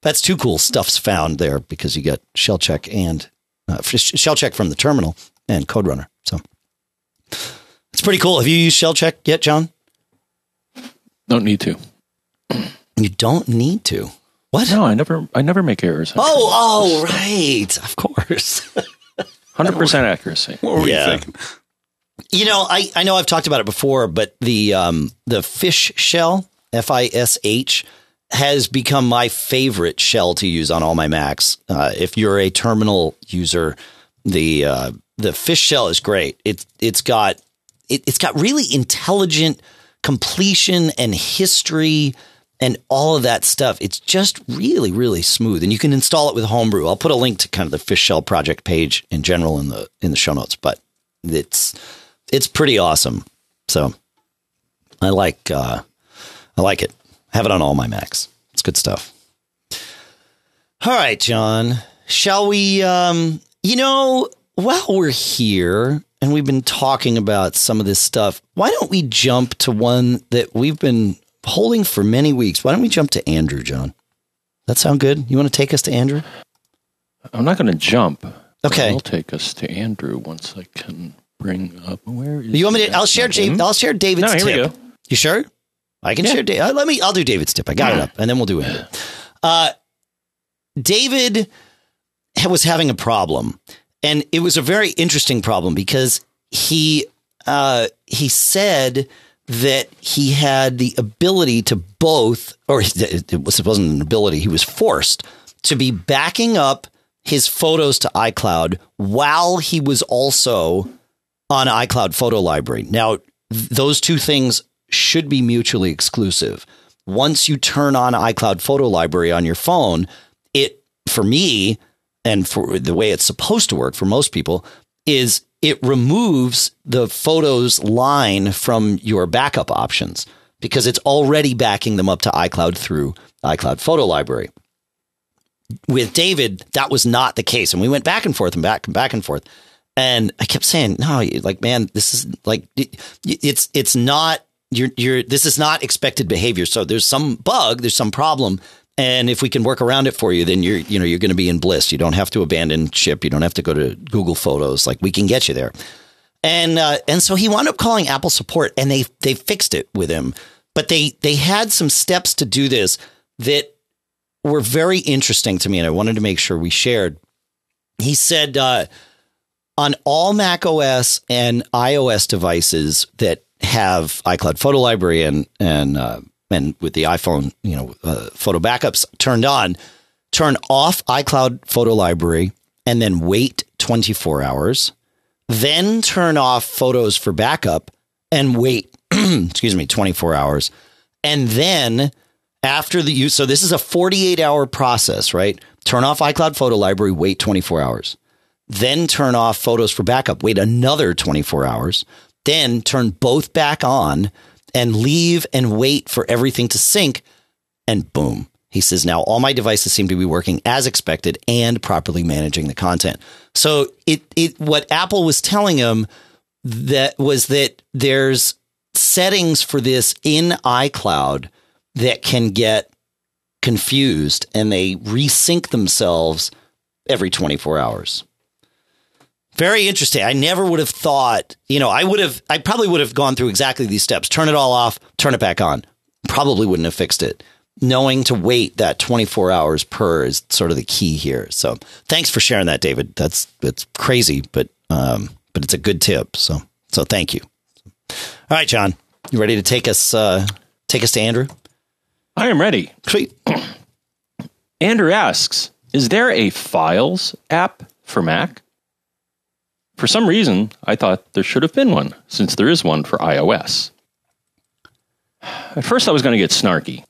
that's two cool stuffs found there because you get shell check and uh, shell check from the terminal and code runner. So it's pretty cool. Have you used shell check yet, John? Don't need to. You don't need to. What? No, I never. I never make errors. Oh, oh, right. Of course. Hundred percent accuracy. What were Yeah. you thinking? You know, I, I know I've talked about it before, but the um, the fish shell, F I S H, has become my favorite shell to use on all my Macs. Uh, if you're a terminal user, the uh, the fish shell is great. It's it's got it, it's got really intelligent completion and history and all of that stuff. It's just really, really smooth, and you can install it with Homebrew. I'll put a link to kind of the Fish Shell project page in general in the in the show notes, but it's it's pretty awesome. So I like uh, I like it. Have it on all my Macs. It's good stuff. All right, John. Shall we? Um, you know, while we're here and we've been talking about some of this stuff, why don't we jump to one that we've been holding for many weeks? Why don't we jump to Andrew, John? That sound good? You want to take us to Andrew? I'm not going to jump. Okay. I'll take us to Andrew once I can bring up. Where is? You want me to? I'll share. Dave, I'll share David's No, here we tip. go. You sure? I can Yeah. share. Da- uh, let me. I'll do David's tip. I got it up, and then we'll do it. Uh, David was having a problem, and it was a very interesting problem because he uh, he said that he had the ability to both, or it was it wasn't an ability. He was forced to be backing up his photos to iCloud while he was also on iCloud Photo Library. Now, th- those two things should be mutually exclusive. Once you turn on iCloud Photo Library on your phone, it, for me, and for the way it's supposed to work for most people, is it removes the photos line from your backup options because it's already backing them up to iCloud through iCloud Photo Library with David, that was not the case. And we went back and forth and back and back and forth. And I kept saying, no, like, man, this is like, it- it's, it's not, you're, you're, this is not expected behavior. So there's some bug, there's some problem. And if we can work around it for you, then you're, you know, you're going to be in bliss. You don't have to abandon ship. You don't have to go to Google Photos. Like we can get you there. And uh, and so he wound up calling Apple support, and they they fixed it with him. But they they had some steps to do this that were very interesting to me, and I wanted to make sure we shared. He said uh, on all Mac OS and iOS devices that have iCloud Photo Library and and uh, and with the iPhone, you know, uh, photo backups turned on, turn off iCloud Photo Library and then wait 24 hours, then turn off photos for backup and wait, excuse me, 24 hours. And then after the use, so this is a 48 hour process, right? Turn off iCloud Photo Library, wait 24 hours. Then turn off photos for backup, wait another 24 hours. Then turn both back on and leave and wait for everything to sync. And boom. He says, now all my devices seem to be working as expected and properly managing the content. So it, it, what Apple was telling him that was that there's settings for this in iCloud that can get confused and they resync themselves every 24 hours. Very interesting. I never would have thought, you know, I would have, I probably would have gone through exactly these steps turn it all off, turn it back on. Probably wouldn't have fixed it. knowing to wait that 24 hours per is sort of the key here. So thanks for sharing that, David. That's it's crazy, but um, but it's a good tip. So so thank you. All right, John, you ready to take us uh, take us to Andrew? I am ready. Sweet. Andrew asks, is there a Files app for Mac? For some reason, I thought there should have been one, since there is one for iOS. At first, I was going to get snarky,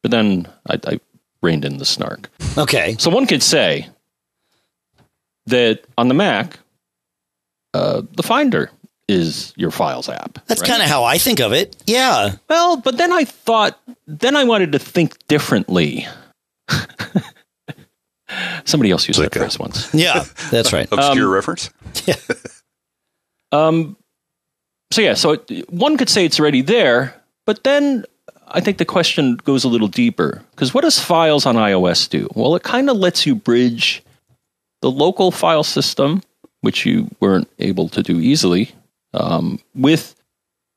but then I, I reined in the snark. Okay. So one could say that on the Mac, uh, the Finder is your Files app. That's right? kind of how I think of it. Yeah. Well, but then I thought, then I wanted to think differently. Somebody else used Like that a- phrase once. Yeah. That's right. Obscure reference. Yeah. Um, so yeah, so it, one could say it's already there, but then I think the question goes a little deeper because what does files on iOS do? Well, it kind of lets you bridge the local file system, which you weren't able to do easily, um, with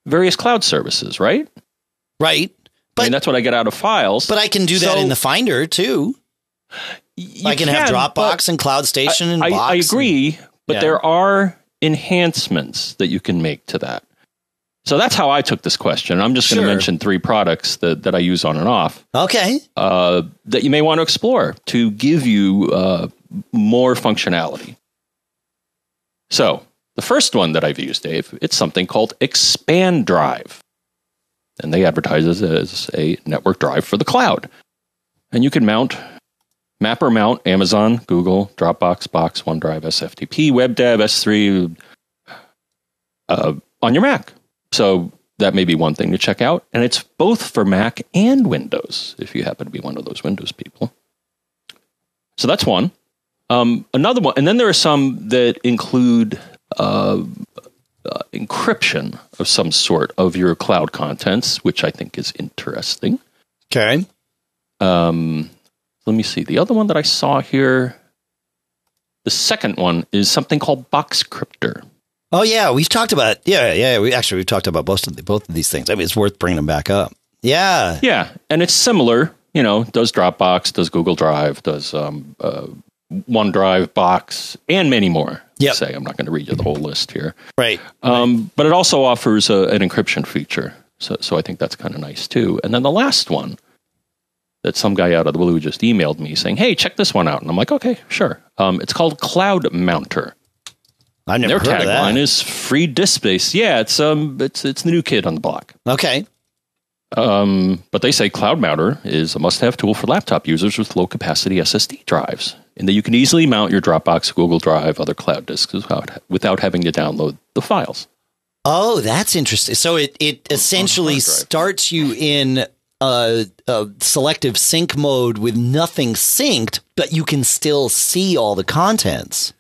various cloud services, right? Right. I But mean, that's what I get out of files. but I can do that So- in the Finder too. You I can, have Dropbox and Cloud Station and I, Box. I agree, but Yeah. there are enhancements that you can make to that. So that's how I took this question. I'm just going to mention three products that, that I use on and off okay. uh, that you may want to explore to give you uh, more functionality. So the first one that I've used, Dave, it's something called Expand Drive. And they advertise it as a network drive for the cloud. And you can mount map or mount Amazon, Google, Dropbox, Box, OneDrive, SFTP, WebDAV, S3 uh, on your Mac. So that may be one thing to check out. And it's both for Mac and Windows, if you happen to be one of those Windows people. So that's one. Um, another one, and then there are some that include uh, uh, encryption of some sort of your cloud contents, which I think is interesting. Okay. Um, let me see. The other one that I saw here, the second one is something called Box Boxcryptor. Oh yeah, we've talked about yeah yeah yeah. we actually we've talked about both of the, both of these things. I mean, it's worth bringing them back up. Yeah. Yeah, and it's similar. You know, does Dropbox, does Google Drive, does um, uh, OneDrive, Box, and many more. Yep. Say I'm not going to read you the whole list here. Right. Um, but it also offers a, an encryption feature. So, so I think that's kind of nice too. And then the last one that some guy out of the blue just emailed me saying, "Hey, check this one out," and I'm like, "Okay, sure." Um, it's called Cloud Mounter. I've never Their heard of tagline is "Free disk space." Yeah, it's um, it's it's the new kid on the block. okay. Um, but they say Cloud Mounter is a must-have tool for laptop users with low-capacity SSD drives, and that you can easily mount your Dropbox, Google Drive, other cloud disks without without having to download the files. Oh, that's interesting. So it it essentially starts you in a, a selective sync mode with nothing synced, but you can still see all the contents.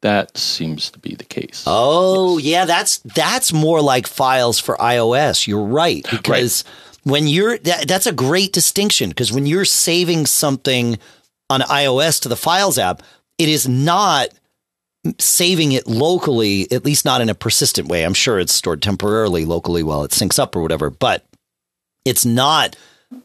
That seems to be the case. Oh, yeah, that's that's more like files for iOS. You're right because when you're that, that's a great distinction because when you're saving something on iOS to the Files app, it is not saving it locally, at least not in a persistent way. I'm sure it's stored temporarily locally while it syncs up or whatever, but it's not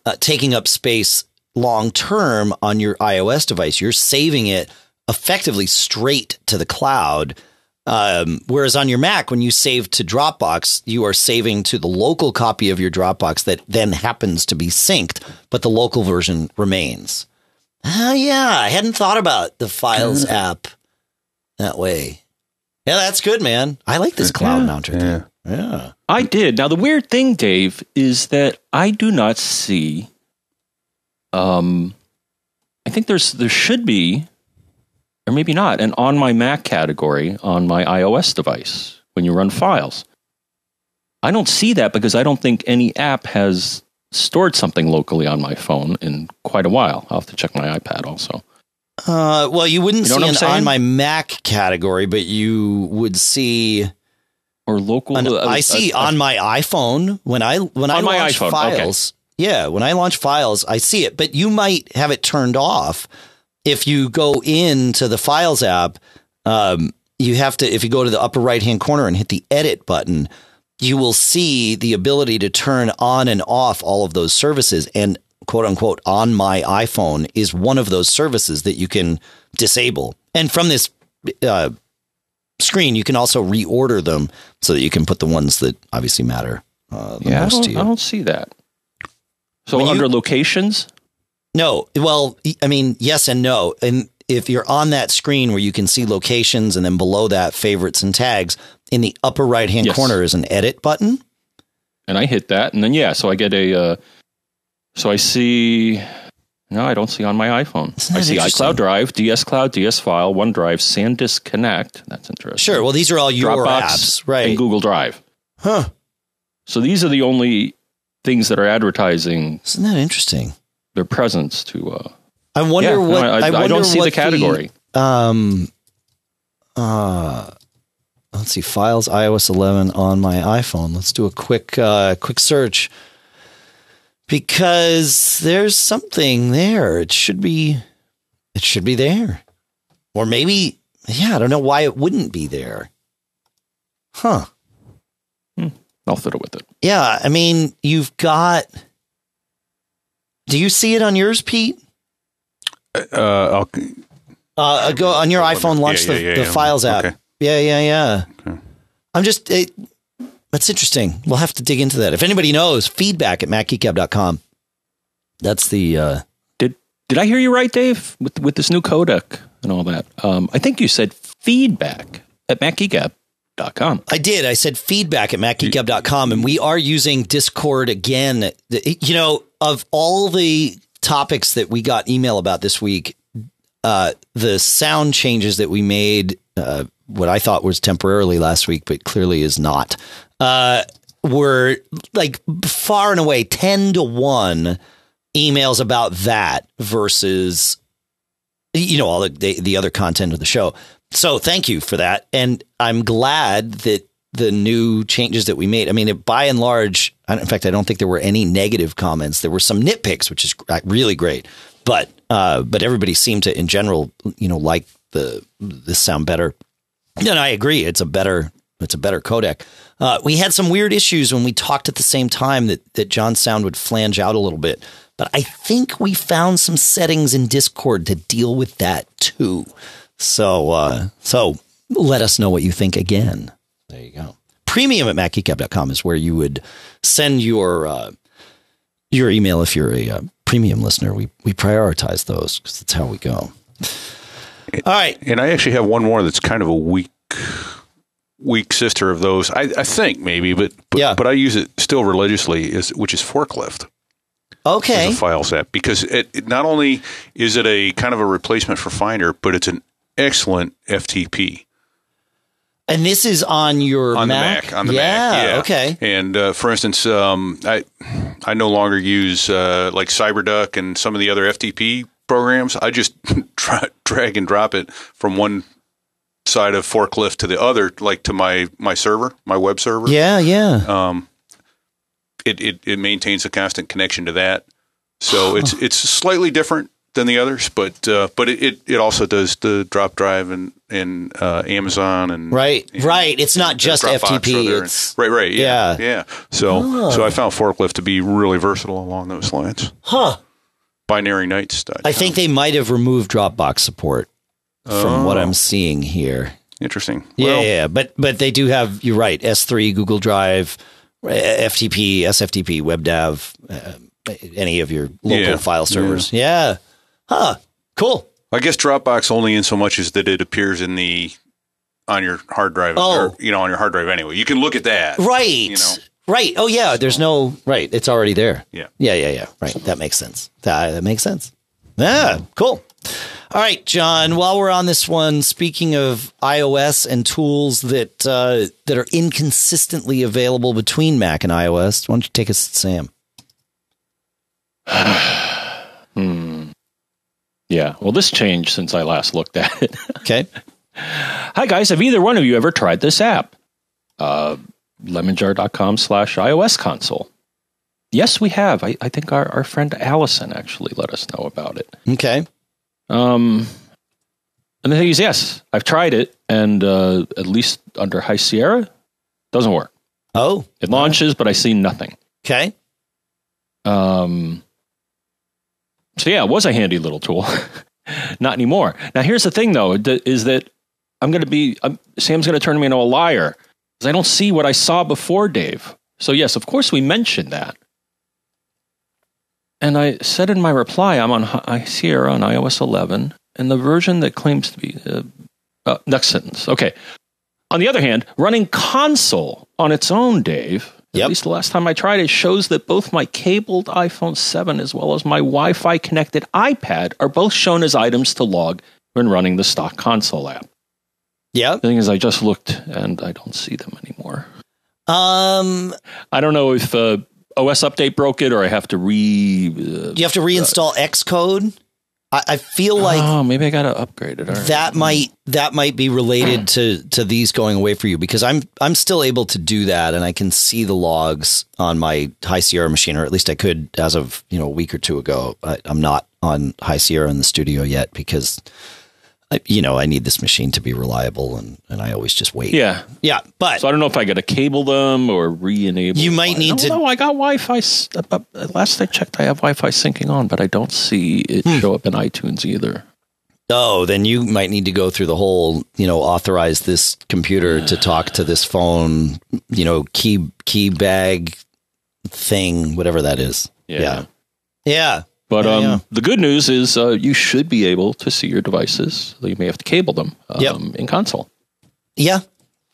uh, taking up space long term on your iOS device. You're saving it effectively straight to the cloud. Um, whereas on your Mac, when you save to Dropbox, you are saving to the local copy of your Dropbox that then happens to be synced, but the local version remains. Ah, yeah, I hadn't thought about the Files app that way. Yeah, that's good, man. I like this cloud mounter yeah. Thing. Yeah. I did. Now the weird thing, Dave, is that I do not see. Um, I think there's there should be, or maybe not, an on my Mac category on my iOS device when you run files. I don't see that because I don't think any app has stored something locally on my phone in quite a while. I'll have to check my iPad also. Uh, well, you wouldn't You know see I'm an saying? on my Mac category, but you would see. Or local. An, uh, I see uh, on my iPhone when I when I launch iPhone, okay. files. Yeah, when I launch files, I see it, but you might have it turned off if you go into the Files app. Um, you have to if you go to the upper right hand corner and hit the Edit button, you will see the ability to turn on and off all of those services. And quote unquote on my iPhone is one of those services that you can disable. And from this uh, screen, you can also reorder them so that you can put the ones that obviously matter uh, the Yeah, I most don't, to you. I don't see that. So When you- under locations, No, well, I mean, yes and no. And if you're on that screen where you can see locations and then below that favorites and tags, in the upper right hand Yes. corner is an edit button. and I hit that, and then yeah, so I get a. Uh, so I see. No, I don't see on my iPhone. I see iCloud Drive, DS Cloud, DS File, OneDrive, SanDisk Connect. That's interesting. Sure. Well, these are all your Dropbox apps, right? and Google Drive. Huh. So these are the only things that are advertising Isn't that interesting? their presence to. Uh, I wonder yeah, no, what I, I wonder don't see the category. um. Uh. Let's see. Files iOS 11 on my iPhone. Let's do a quick uh, quick search because there's something there. It should be. It should be there, or maybe. Yeah, I don't know why it wouldn't be there. Huh. I'll fiddle with it. Yeah, I mean, you've got. Do you see it on yours, Pete? Uh, I'll, Uh, go on your iPhone. Launch Yeah, the, yeah, yeah, the yeah. Files app. Okay. Yeah, yeah, yeah. Okay. I'm just. It, that's interesting. We'll have to dig into that. If anybody knows, feedback at macgeekgab.com. That's the. Uh, Did Did I hear you right, Dave? With with this new codec and all that. Um, I think you said feedback at macgeekgab.com. I did. I said feedback at macgeekgab.com, and we are using Discord again. You know, of all the topics that we got email about this week, uh, the sound changes that we made, uh, what I thought was temporarily last week, but clearly is not, uh, were like far and away 10 to 1 emails about that versus you know all the, the the other content of the show. So thank you for that, and I'm glad that the new changes that we made. I mean, it, by and large, in fact, I don't think there were any negative comments. There were some nitpicks, which is really great, but uh, but everybody seemed to, in general, you know, like the this sound better. And I agree, it's a better it's a better codec. Uh, we had some weird issues when we talked at the same time that that John's sound would flange out a little bit. But I think we found some settings in Discord to deal with that too. So uh, so let us know what you think again. There you go. Premium at macgeekgab.com is where you would send your uh, your email if you're a uh, premium listener. We we prioritize those because that's how we go. All right. and I actually have one more that's kind of a weak, weak sister of those. I, I think maybe, but but, Yeah. but I use it still religiously, is which is forklift. Okay. as a Files app because it, it not only is it a kind of a replacement for Finder, but it's an excellent FTP And this is on your on Mac? the Mac. On the yeah, Mac, yeah. Okay. And uh, for instance, um, I I no longer use uh, like CyberDuck and some of the other FTP programs. I just dra- drag and drop it from one side of forklift to the other, like to my my server, my web server. Yeah, yeah. Um, it, it it maintains a constant connection to that. So it's it's slightly different than the others, but uh, but it, it, also does the drop drive and and uh, Amazon and Right, and- right. It's not just FTP, it's- right, right, yeah, yeah. yeah. So Oh. so I found forklift to be really versatile along those lines. Huh. BinaryNights. I think they might have removed Dropbox support from what I'm seeing here. interesting. Yeah, Well, yeah, but but they do have. You're right. S3, Google Drive, uh, FTP, SFTP, WebDAV, uh, any of your local Yeah, file servers. Yeah. Huh. Cool. I guess Dropbox only in so much as that it appears in the on your hard drive, Oh. or, you know, on your hard drive anyway. You can look at that, Right. You know, Right. Oh yeah. There's no right. It's already there. Yeah. Yeah. Yeah. Yeah. Right. That makes sense. That, that makes sense. Yeah. Cool. All right, John. While we're on this one, speaking of iOS and tools that uh, that are inconsistently available between Mac and iOS, why don't you take us, to Sam? Yeah. Well, this changed since I last looked at it. Okay. Hi, guys. Have either one of you ever tried this app? Uh, lemonjar.com slash iOS console. Yes, we have. I, I think our, our friend Allison actually let us know about it. Okay. Um, and the thing is, yes, I've tried it, and uh, at least under High Sierra, doesn't work. Oh. It launches, but I see nothing. Okay. Um, so yeah, it was a handy little tool. Not anymore. Now here's the thing, though, is that I'm going to be um, Sam's going to turn me into a liar because I don't see what I saw before, Dave. So yes, of course we mentioned that. And I said in my reply, I'm on High Sierra on iOS 11, and the version that claims to be uh, uh, next sentence. Okay. On the other hand, running console on its own, Dave, Yep. At least the last time I tried it shows that both my cabled iPhone 7 as well as my Wi Fi connected iPad are both shown as items to log when running the stock console app. Yeah. The thing is, I just looked and I don't see them anymore. Um, I don't know if uh, OS update broke it or I have to re. Uh, you have to reinstall uh, Xcode? I, I feel like oh, maybe I got to upgrade it. That might that might be related hmm. to to these going away for you because I'm I'm still able to do that and I can see the logs on my High Sierra machine, or at least I could as of you know a week or two ago. I, I'm not on High Sierra in the studio yet because I, you know, I need this machine to be reliable, and, and I always just wait. Yeah, yeah. But so I don't know if I got to cable them or re-enable. You might need to. No, I got Wi-Fi. Uh, uh, last I checked, I have Wi-Fi syncing on, but I don't see it hmm. show up in iTunes either. Oh, then you might need to go through the whole, you know, authorize this computer to talk to this phone, you know, key key bag thing, whatever that is. Yeah. Yeah. yeah. But yeah, um, yeah. the good news is uh, you should be able to see your devices. You may have to cable them um, yep. in console. Yeah.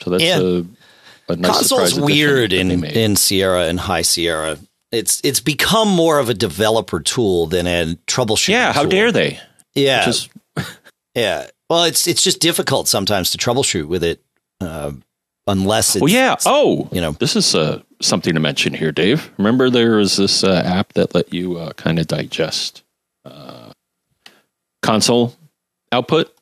So that's yeah. a, a nice Console's weird in, in Sierra and High Sierra. It's it's become more of a developer tool than a troubleshooting. Yeah, how tool. dare they? Yeah, just yeah. Well, it's it's just difficult sometimes to troubleshoot with it, uh, unless. Well, yeah. Oh, you know, this is uh, something to mention here, Dave. Remember, there was this uh, app that let you uh, kind of digest uh, console output.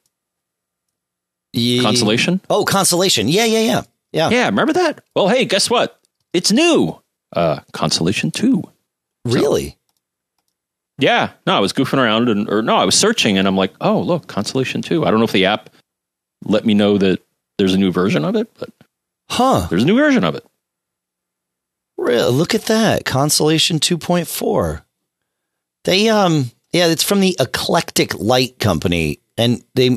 Yeah. Consolation. Oh, consolation. Yeah, yeah, yeah, yeah. Yeah. Remember that? Well, hey, guess what? It's new. Uh, Consolation two. Really? So, yeah. No, I was goofing around and, or no, I was searching and I'm like, oh, look, Consolation two. I don't know if the app let me know that there's a new version of it, but huh, there's a new version of it. Really? Look at that. Consolation 2.4. They um yeah, it's from the Eclectic Light Company and they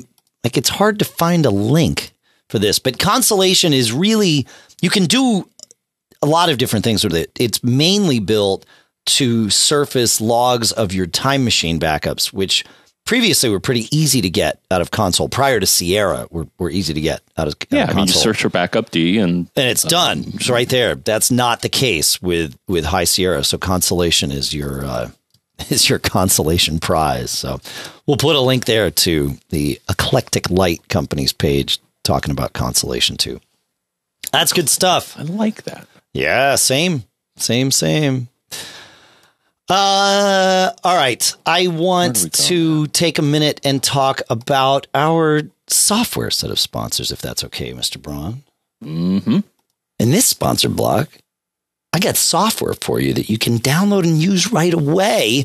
like it's hard to find a link for this, but Consolation is really you can do a lot of different things with it. It's mainly built to surface logs of your time machine backups, which previously were pretty easy to get out of console. Prior to Sierra were, were easy to get out of yeah out of I mean you search for backupd and and it's um, done. It's right there. That's not the case with with High Sierra. So consolation is your uh, is your consolation prize. So we'll put a link there to the eclectic light company's page talking about consolation too. That's good stuff. I like that. Yeah same. Same same uh, all right. I want to take a minute and talk about our software set of sponsors, if that's okay, Mr. Braun. Mm-hmm. In this sponsor block, I got software for you that you can download and use right away.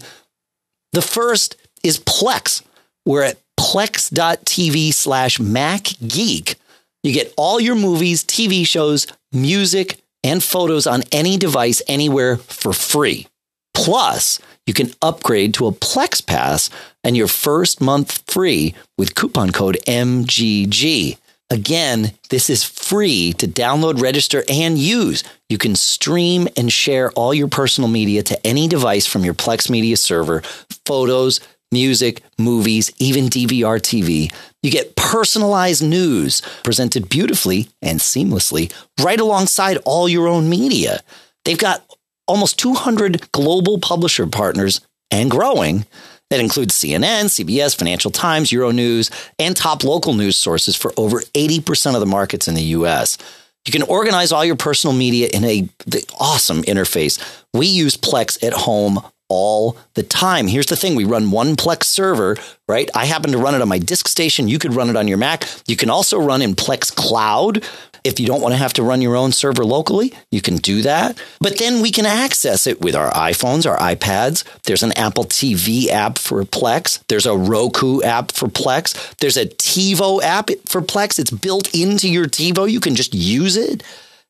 The first is Plex. We're at plex.tv slash macgeek. You get all your movies, TV shows, music, and photos on any device anywhere for free. Plus, you can upgrade to a Plex Pass and your first month free with coupon code MGG. Again, this is free to download, register, and use. You can stream and share all your personal media to any device from your Plex Media server, photos, music, movies, even DVR TV. You get personalized news presented beautifully and seamlessly right alongside all your own media. They've got almost 200 global publisher partners and growing. That includes CNN, CBS, Financial Times, Euronews, and top local news sources for over 80% of the markets in the US. You can organize all your personal media in a the awesome interface. We use Plex at home all the time. Here's the thing we run one Plex server, right? I happen to run it on my disk station. You could run it on your Mac. You can also run in Plex Cloud. If you don't want to have to run your own server locally, you can do that. But then we can access it with our iPhones, our iPads. There's an Apple TV app for Plex. There's a Roku app for Plex. There's a TiVo app for Plex. It's built into your TiVo. You can just use it.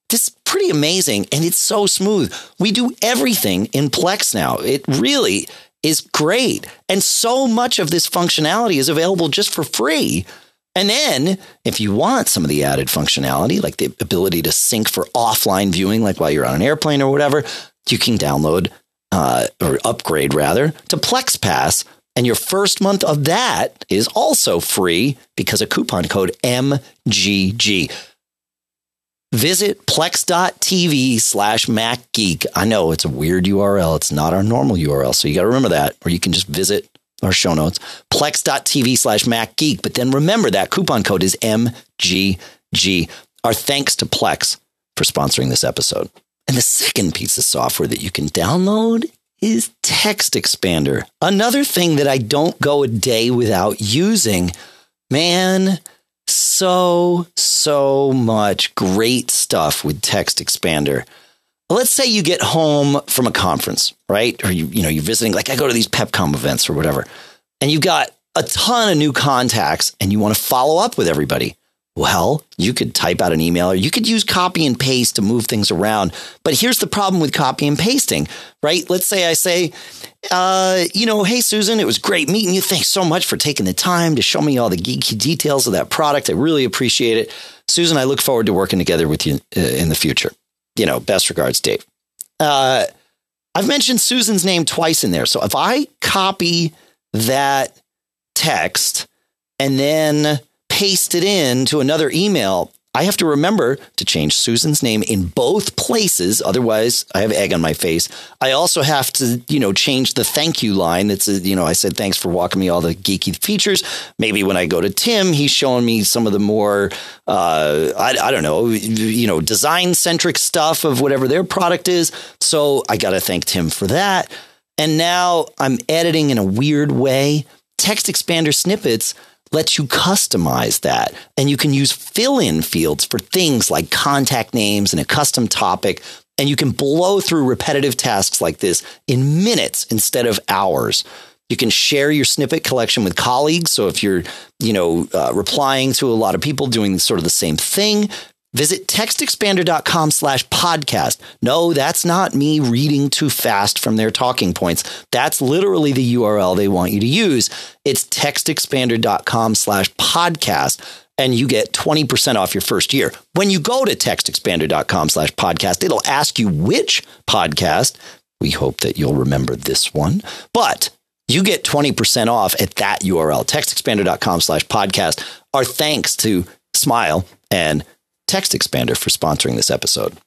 This is pretty amazing and it's so smooth. We do everything in Plex now. It really, is great. And so much of this functionality is available just for free. And then, if you want some of the added functionality, like the ability to sync for offline viewing, like while you're on an airplane or whatever, you can download uh, or upgrade rather to Plex Pass. And your first month of that is also free because of coupon code MGG. Visit plex.tv slash macgeek. I know it's a weird URL. It's not our normal URL. So you got to remember that, or you can just visit our show notes, plex.tv slash macgeek. But then remember that coupon code is MGG. Our thanks to Plex for sponsoring this episode. And the second piece of software that you can download is Text Expander. Another thing that I don't go a day without using. Man, so, so much great stuff with Text Expander. Let's say you get home from a conference, right? Or you, you know, you're visiting, like I go to these PepCom events or whatever, and you've got a ton of new contacts and you want to follow up with everybody. Well, you could type out an email or you could use copy and paste to move things around. But here's the problem with copy and pasting, right? Let's say I say, uh, you know, hey, Susan, it was great meeting you. Thanks so much for taking the time to show me all the geeky details of that product. I really appreciate it. Susan, I look forward to working together with you uh, in the future. You know, best regards, Dave. Uh, I've mentioned Susan's name twice in there. So if I copy that text and then paste it in to another email, I have to remember to change Susan's name in both places. Otherwise, I have egg on my face. I also have to, you know, change the thank you line. That's, a, you know, I said, thanks for walking me all the geeky features. Maybe when I go to Tim, he's showing me some of the more, uh, I, I don't know, you know, design centric stuff of whatever their product is. So I got to thank Tim for that. And now I'm editing in a weird way. Text expander snippets lets you customize that. And you can use fill in fields for things like contact names and a custom topic. And you can blow through repetitive tasks like this in minutes instead of hours. You can share your snippet collection with colleagues. So if you're, you know, uh, replying to a lot of people doing sort of the same thing, Visit textexpander.com slash podcast. No, that's not me reading too fast from their talking points. That's literally the URL they want you to use. It's textexpander.com slash podcast and you get 20% off your first year. When you go to textexpander.com slash podcast, it'll ask you which podcast. We hope that you'll remember this one, but you get 20% off at that URL, textexpander.com slash podcast. Our thanks to Smile and Text Expander for sponsoring this episode.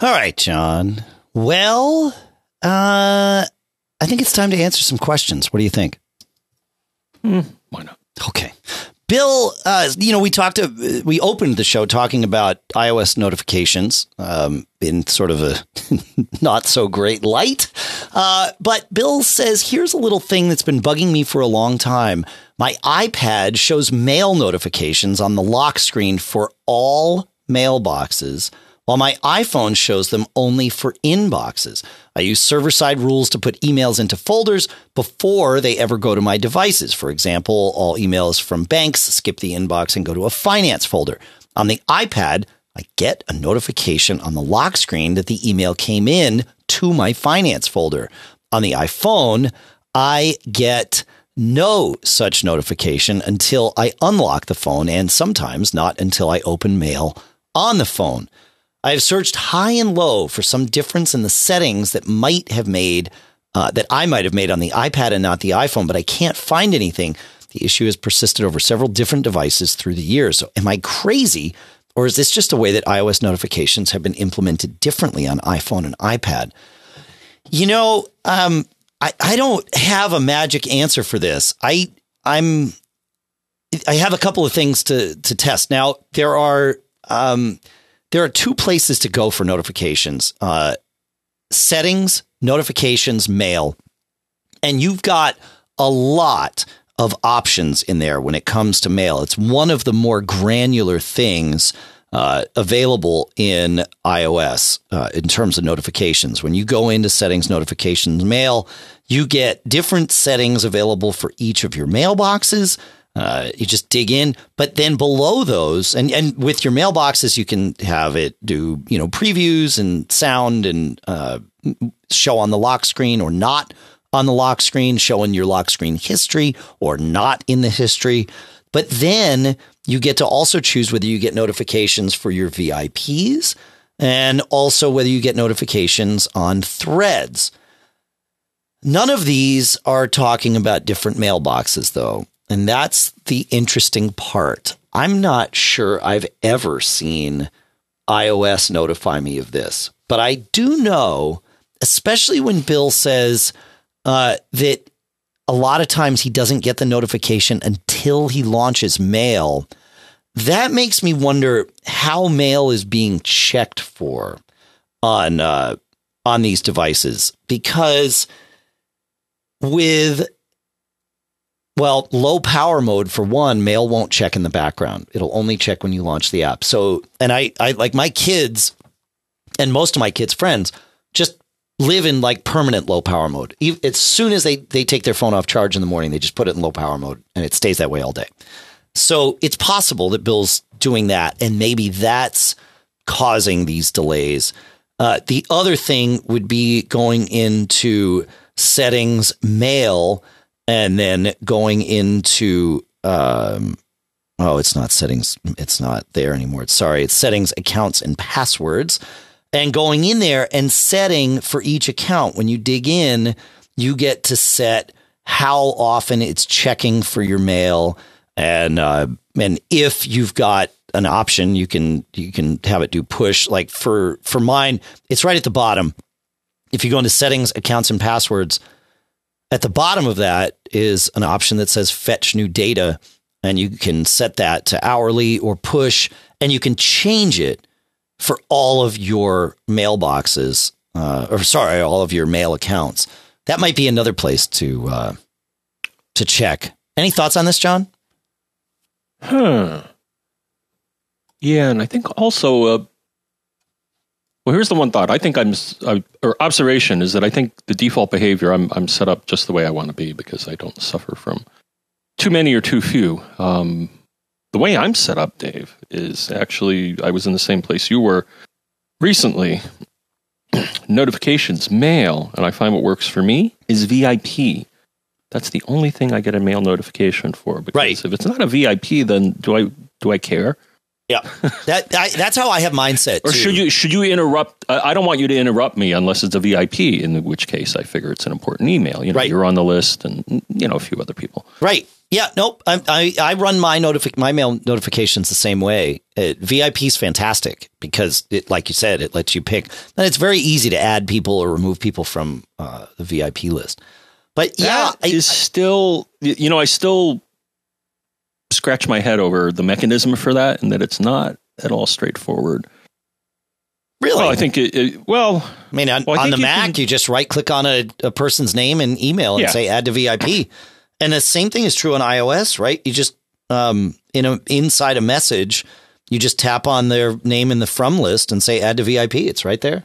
All right, John. Well, uh, I think it's time to answer some questions. What do you think? Mm, why not? Okay. Bill, uh, you know, we talked, to, we opened the show talking about iOS notifications um, in sort of a not so great light. Uh, but Bill says, here's a little thing that's been bugging me for a long time. My iPad shows mail notifications on the lock screen for all mailboxes, while my iPhone shows them only for inboxes. I use server side rules to put emails into folders before they ever go to my devices. For example, all emails from banks skip the inbox and go to a finance folder. On the iPad, I get a notification on the lock screen that the email came in to my finance folder. On the iPhone, I get no such notification until I unlock the phone and sometimes not until I open mail on the phone. I have searched high and low for some difference in the settings that might have made uh, that I might have made on the iPad and not the iPhone, but I can't find anything. The issue has persisted over several different devices through the years. So, am I crazy, or is this just a way that iOS notifications have been implemented differently on iPhone and iPad? You know, um, I, I don't have a magic answer for this. I I'm I have a couple of things to to test. Now there are um, there are two places to go for notifications: uh, settings, notifications, mail, and you've got a lot of options in there when it comes to mail. It's one of the more granular things uh, available in iOS uh, in terms of notifications. When you go into settings, notifications, mail, you get different settings available for each of your mailboxes. Uh, you just dig in, but then below those, and, and with your mailboxes, you can have it do you know previews and sound and uh, show on the lock screen or not on the lock screen, showing your lock screen history or not in the history. But then you get to also choose whether you get notifications for your VIPs and also whether you get notifications on threads. None of these are talking about different mailboxes, though. And that's the interesting part. I'm not sure I've ever seen iOS notify me of this, but I do know, especially when Bill says uh, that a lot of times he doesn't get the notification until he launches mail. That makes me wonder how mail is being checked for on uh, on these devices because with well, low power mode for one, mail won't check in the background. It'll only check when you launch the app. So, and I, I like my kids and most of my kids' friends just live in like permanent low power mode. As soon as they, they take their phone off charge in the morning, they just put it in low power mode and it stays that way all day. So it's possible that Bill's doing that. And maybe that's causing these delays. Uh, the other thing would be going into settings, mail, and then going into um, oh, it's not settings. It's not there anymore. Sorry, it's settings, accounts, and passwords. And going in there and setting for each account. When you dig in, you get to set how often it's checking for your mail, and uh, and if you've got an option, you can you can have it do push. Like for for mine, it's right at the bottom. If you go into settings, accounts, and passwords, at the bottom of that is an option that says fetch new data, and you can set that to hourly or push, and you can change it for all of your mailboxes, uh, or sorry, all of your mail accounts. That might be another place to uh, to check. Any thoughts on this, John? Huh. Yeah, and I think also uh, well, here's the one thought. I think I'm, uh, or observation is that I think the default behavior, I'm, I'm set up just the way I want to be because I don't suffer from too many or too few. Um, the way I'm set up, Dave, is actually, I was in the same place you were recently. Notifications, mail, and I find what works for me is VIP. That's the only thing I get a mail notification for. Because right. if it's not a VIP, then do I do I care? Yeah, that I, that's how I have mindset. or too. should you should you interrupt? Uh, I don't want you to interrupt me unless it's a VIP. In which case, I figure it's an important email. You know, Right. you're on the list, and you know a few other people. Right. Yeah. Nope. I I, I run my notifi- my mail notifications the same way. Uh, VIP is fantastic because it, like you said, it lets you pick, and it's very easy to add people or remove people from uh, the VIP list. But yeah, That is still, you know, I still scratch my head over the mechanism for that, and that it's not at all straightforward. really. Well, I think it. it well, I mean, on, Well, I on the you Mac, can- you just right click on a, a person's name and email and Yeah. say add to VIP. And the same thing is true on iOS, right? You just um, in a inside a message, you just tap on their name in the from list and say add to VIP. It's right there.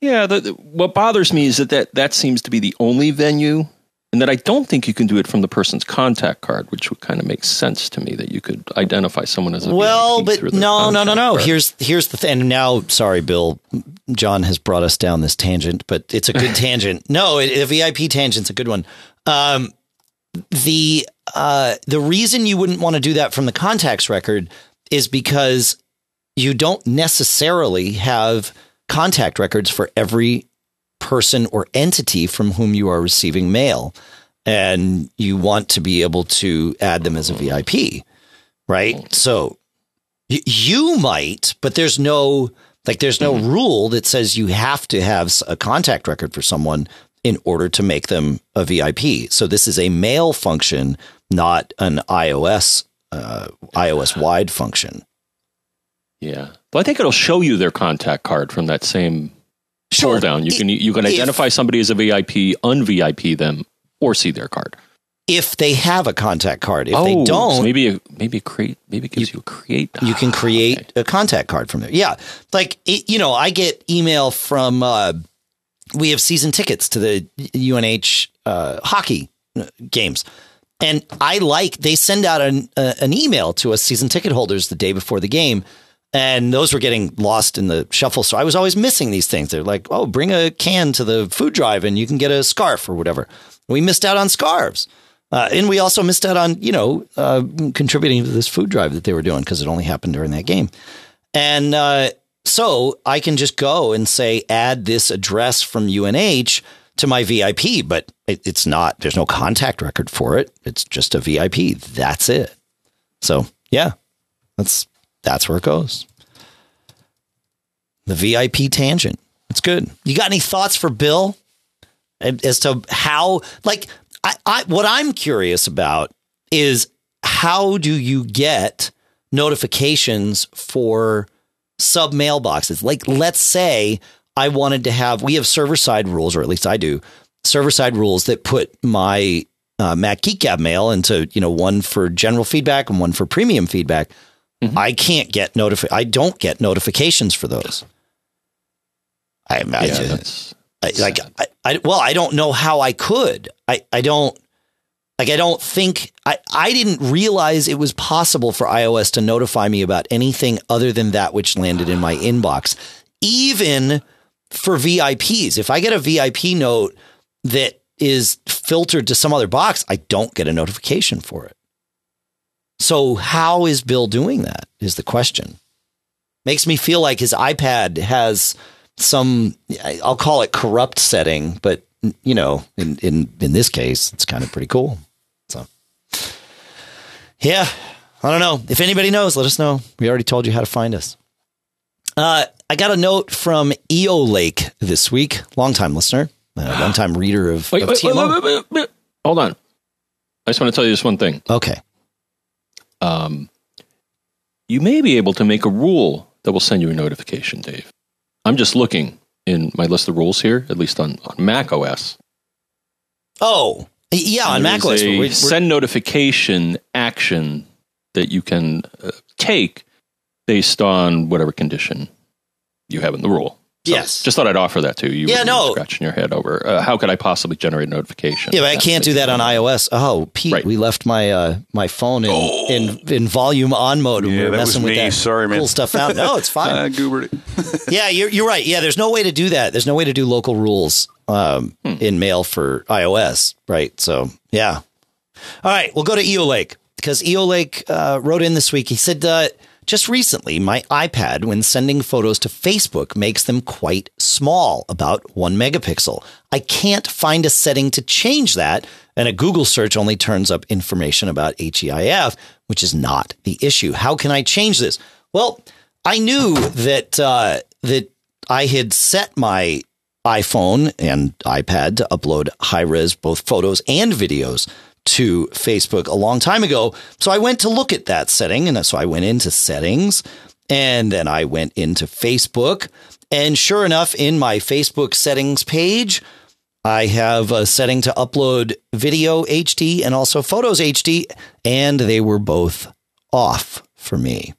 yeah. The, the- what bothers me is that, that that seems to be the only venue, and that I don't think you can do it from the person's contact card, which would kind of make sense to me that you could identify someone as a Well, VIP but no, no, no, no. card. Here's here's the thing. And now, sorry, Bill. John has brought us down this tangent, but it's a good tangent. No, it, a VIP tangent's a good one. Um, the uh, the reason you wouldn't want to do that from the contacts record is because you don't necessarily have contact records for every person or entity from whom you are receiving mail, and you want to be able to add them as a VIP, right? So Y- You might, but there's no like there's no rule that says you have to have a contact record for someone in order to make them a VIP. So this is a mail function, not an iOS uh, iOS wide function. Yeah. Well, I think it'll show you their contact card from that same pull down. You can you can If- identify somebody as a VIP, un-VIP them, or see their card. if they have a contact card. If they Oh, so don't, maybe maybe create maybe it gives you, a create. you can create okay. a contact card from there. Yeah. Like, it, you know, I get email from, uh, we have season tickets to the UNH uh, hockey uh, games. And I like they send out an uh, an email to us season ticket holders the day before the game, and those were getting lost in the shuffle. So I was always missing these things. They're like, "Oh, bring a can to the food drive, and you can get a scarf or whatever." We missed out on scarves. Uh, and we also missed out on, you know, uh, contributing to this food drive that they were doing because it only happened during that game. And uh, so I can just go and say, add this address from UNH to my VIP, but it, it's not, there's no contact record for it. It's just a VIP. That's it. So yeah, that's, that's where it goes. The VIP tangent. It's good. You got any thoughts for Bill as to how, like, I, I what I'm curious about is how do you get notifications for sub mailboxes? Like, let's say I wanted to have, we have server side rules, or at least I do, server side rules that put my uh, Mac Geek Gab mail into, you know, one for general feedback and one for premium feedback. Mm-hmm. I can't get notifi- I don't get notifications for those. I imagine. Yeah, I, like I, I, well, I don't know how I could. I, I don't like I don't think I, I didn't realize it was possible for iOS to notify me about anything other than that which landed in my inbox. Even for VIPs. If I get a VIP note that is filtered to some other box, I don't get a notification for it. So how is Bill doing that is the question. Makes me feel like his iPad has some I'll call it corrupt setting, but you know, in in in this case, it's kind of pretty cool. So, yeah, I don't know if anybody knows. Let us know. We already told you how to find us. Uh, I got a note from EO Lake this week, longtime listener, uh, longtime reader of, wait, of wait, wait, wait, Hold on, I just want to tell you this one thing. Okay. Um, you may be able to make a rule that will send you a notification, Dave. I'm just looking in my list of rules here, at least on, on Mac OS. Oh, yeah, on Mac OS. A send notification action that you can uh, take based on whatever condition you have in the rule. So yes. Just thought I'd offer that to you. Yeah, no. Scratching your head over uh, how could I possibly generate a notification? Yeah, but I can't do that on iOS. Oh, Pete, right. we left my uh, my phone in, oh. in in volume on mode. Yeah, we were messing with that Sorry, cool stuff out. No, it's fine. I goobered it. yeah, you're you're right. Yeah, there's no way to do that. There's no way to do local rules um, hmm. in mail for iOS. Right. So yeah. All right, we'll go to EO Lake because EO Lake uh, wrote in this week. He said. Just recently, my iPad, when sending photos to Facebook, makes them quite small, about one megapixel. I can't find a setting to change that, and a Google search only turns up information about HEIF, which is not the issue. How can I change this? Well, I knew that uh, that I had set my iPhone and iPad to upload high res both photos and videos to Facebook a long time ago. So I went to look at that setting. And so I went into settings and then I went into Facebook. And sure enough, in my Facebook settings page, I have a setting to upload video HD and also photos HD, and they were both off for me.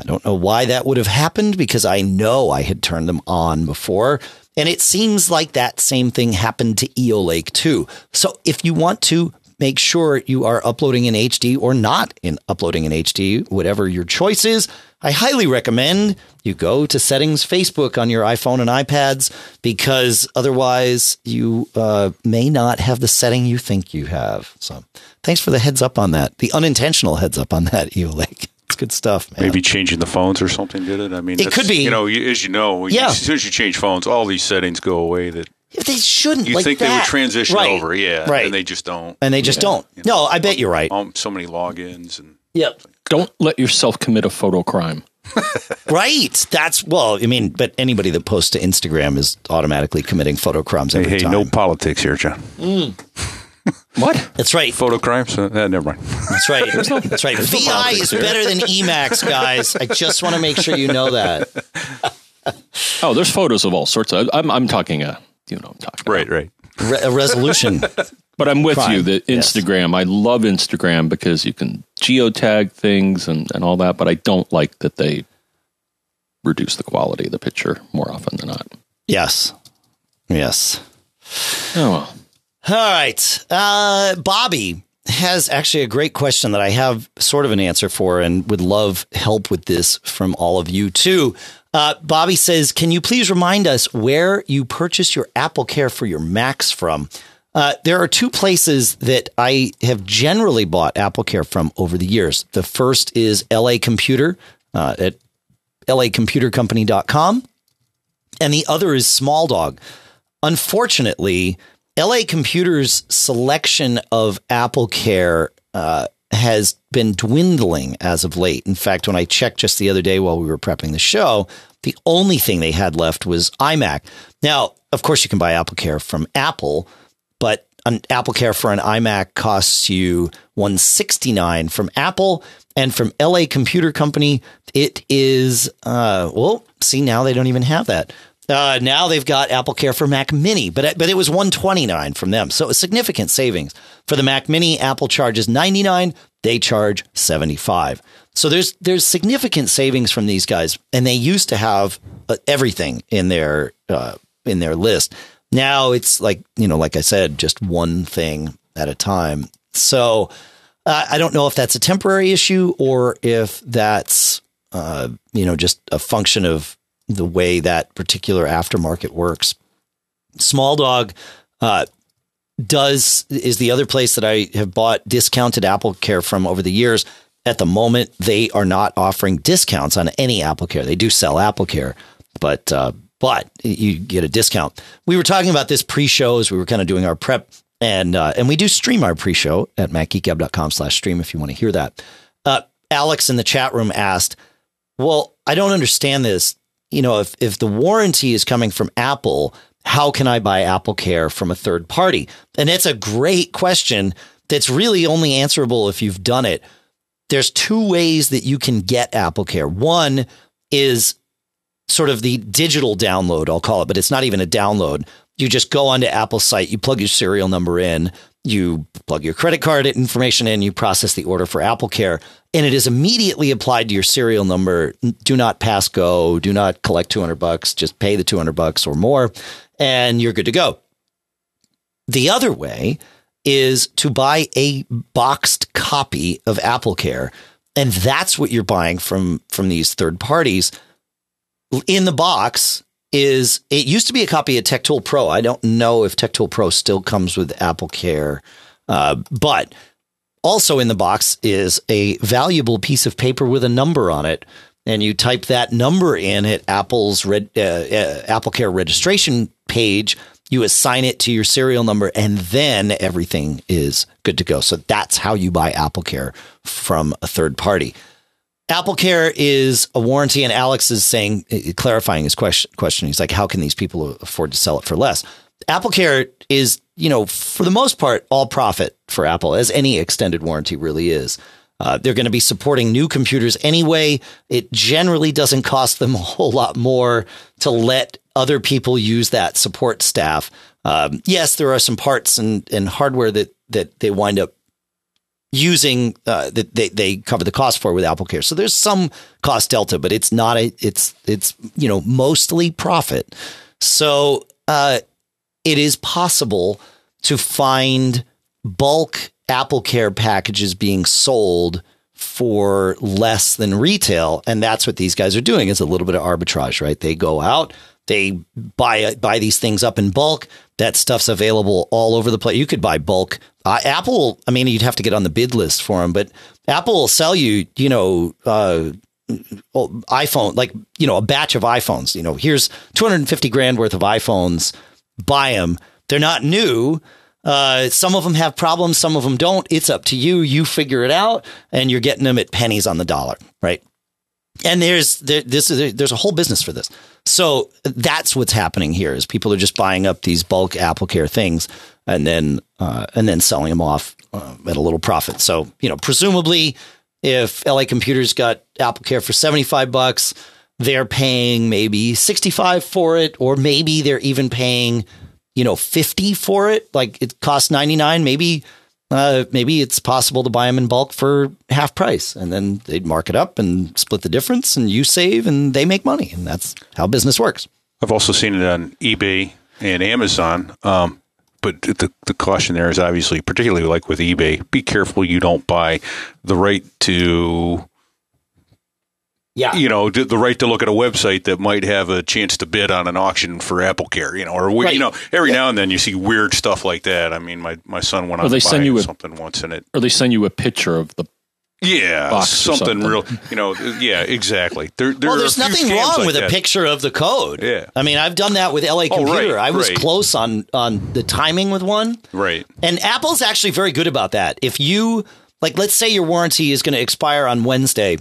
I don't know why that would have happened because I know I had turned them on before. And it seems like that same thing happened to EO Lake too. So if you want to make sure you are uploading in HD or not in uploading in HD, whatever your choice is. I highly recommend you go to settings Facebook on your iPhone and iPads because otherwise you uh, may not have the setting you think you have. So thanks for the heads up on that, the unintentional heads up on that, EO Lake. It's good stuff, man. Maybe changing the phones or something did it. I mean, it could be. You know, as you know, yeah. as soon as you change phones, all these settings go away. That they shouldn't. You like think that. they would transition right. over, yeah, right? And they just don't. And they just yeah. don't. You know, no, I bet you're right. Um, so many logins and. Yep. Don't let yourself commit a photo crime. right. That's well. I mean, but anybody that posts to Instagram is automatically committing photo crimes every hey, hey, time. no politics here, John. Mm. what? That's right. Photo crimes? Uh, never mind. That's right. No, That's right. VI is here. better than Emacs, guys. I just want to make sure you know that. oh, there's photos of all sorts. Of, I'm, I'm talking a you know I'm talking right, about. right. Re- a resolution. but I'm with Crime. you. The Instagram, yes. I love Instagram because you can geotag things and, and all that. But I don't like that they reduce the quality of the picture more often than not. Yes. Yes. Oh well. All right. Uh, Bobby has actually a great question that I have sort of an answer for and would love help with this from all of you too. Uh, Bobby says, Can you please remind us where you purchase your Apple Care for your Macs from? Uh, there are two places that I have generally bought Apple Care from over the years. The first is LA Computer uh, at lacomputercompany.com, and the other is Small Dog. Unfortunately, LA Computer's selection of Apple Care uh, has been dwindling as of late. In fact, when I checked just the other day while we were prepping the show, the only thing they had left was iMac. Now, of course, you can buy Apple Care from Apple, but an Apple Care for an iMac costs you 169 from Apple and from LA Computer Company it is uh, well, see now they don't even have that. Uh, now they've got Apple Care for Mac Mini, but but it was 129 from them. So a significant savings. For the Mac Mini, Apple charges 99, they charge 75. So there's there's significant savings from these guys and they used to have uh, everything in their uh, in their list. Now it's like, you know, like I said, just one thing at a time. So uh, I don't know if that's a temporary issue or if that's, uh, you know, just a function of the way that particular aftermarket works. Small Dog uh, does is the other place that I have bought discounted Apple Care from over the years. At the moment, they are not offering discounts on any Apple Care. They do sell Apple Care, but uh, but you get a discount. We were talking about this pre-show as we were kind of doing our prep, and uh, and we do stream our pre-show at macgeekgab.com slash stream if you want to hear that. Uh, Alex in the chat room asked, well, I don't understand this. You know, if, if the warranty is coming from Apple, how can I buy Apple Care from a third party? And it's a great question that's really only answerable if you've done it. There's two ways that you can get Apple Care. One is sort of the digital download, I'll call it, but it's not even a download. You just go onto Apple's site, you plug your serial number in, you plug your credit card information in, you process the order for Apple Care, and it is immediately applied to your serial number. Do not pass go, do not collect 200 bucks, just pay the 200 bucks or more, and you're good to go. The other way is to buy a boxed copy of Apple Care, and that's what you're buying from from these third parties in the box is it used to be a copy of TechTool Pro. I don't know if TechTool Pro still comes with Apple Care, uh, but also in the box is a valuable piece of paper with a number on it. And you type that number in at Apple's red, uh, uh, Apple Care registration page. You assign it to your serial number, and then everything is good to go. So that's how you buy Apple Care from a third party. Apple Care is a warranty, and Alex is saying, uh, clarifying his question. Question: He's like, how can these people afford to sell it for less? Apple Care is, you know, for the most part, all profit for Apple, as any extended warranty really is. Uh, they're going to be supporting new computers anyway. It generally doesn't cost them a whole lot more to let other people use that support staff. Um, yes, there are some parts and, and hardware that that they wind up using uh, that they, they cover the cost for with Apple Care. So there's some cost delta, but it's not a it's it's you know mostly profit. So uh, it is possible to find bulk Apple Care packages being sold for less than retail, and that's what these guys are doing. Is a little bit of arbitrage, right? They go out, they buy buy these things up in bulk. That stuff's available all over the place. You could buy bulk uh, Apple, I mean, you'd have to get on the bid list for them, but Apple will sell you, you know, uh, iPhone, like, you know, a batch of iPhones. You know, here's 250 grand worth of iPhones. Buy them. They're not new. Uh, some of them have problems, some of them don't. It's up to you. You figure it out, and you're getting them at pennies on the dollar, right? And there's there, this is there's a whole business for this. So that's what's happening here is people are just buying up these bulk Apple Care things and then uh, and then selling them off uh, at a little profit. So you know, presumably, if LA Computers got Apple Care for seventy five bucks, they're paying maybe sixty five for it, or maybe they're even paying you know fifty for it. Like it costs ninety nine, maybe. Uh, maybe it's possible to buy them in bulk for half price and then they'd mark it up and split the difference and you save and they make money. And that's how business works. I've also seen it on eBay and Amazon. Um, but the the caution there is obviously, particularly like with eBay, be careful you don't buy the right to Yeah. you know the the right to look at a website that might have a chance to bid on an auction for Apple Care. You know, or we- Right. you know, every now and then you see weird stuff like that. I mean, my my son went Or on they to send buy you a- something once, in it Or they send you a picture of the yeah, box or something, something. real. You know, yeah, exactly. There, there well, there's nothing wrong like with a picture of the code. Yeah. I mean, I've done that with LA Oh, right, Computer. I was right. close on on the timing with one. Right. And Apple's actually very good about that. If you like let's say your warranty is going to expire on Wednesday,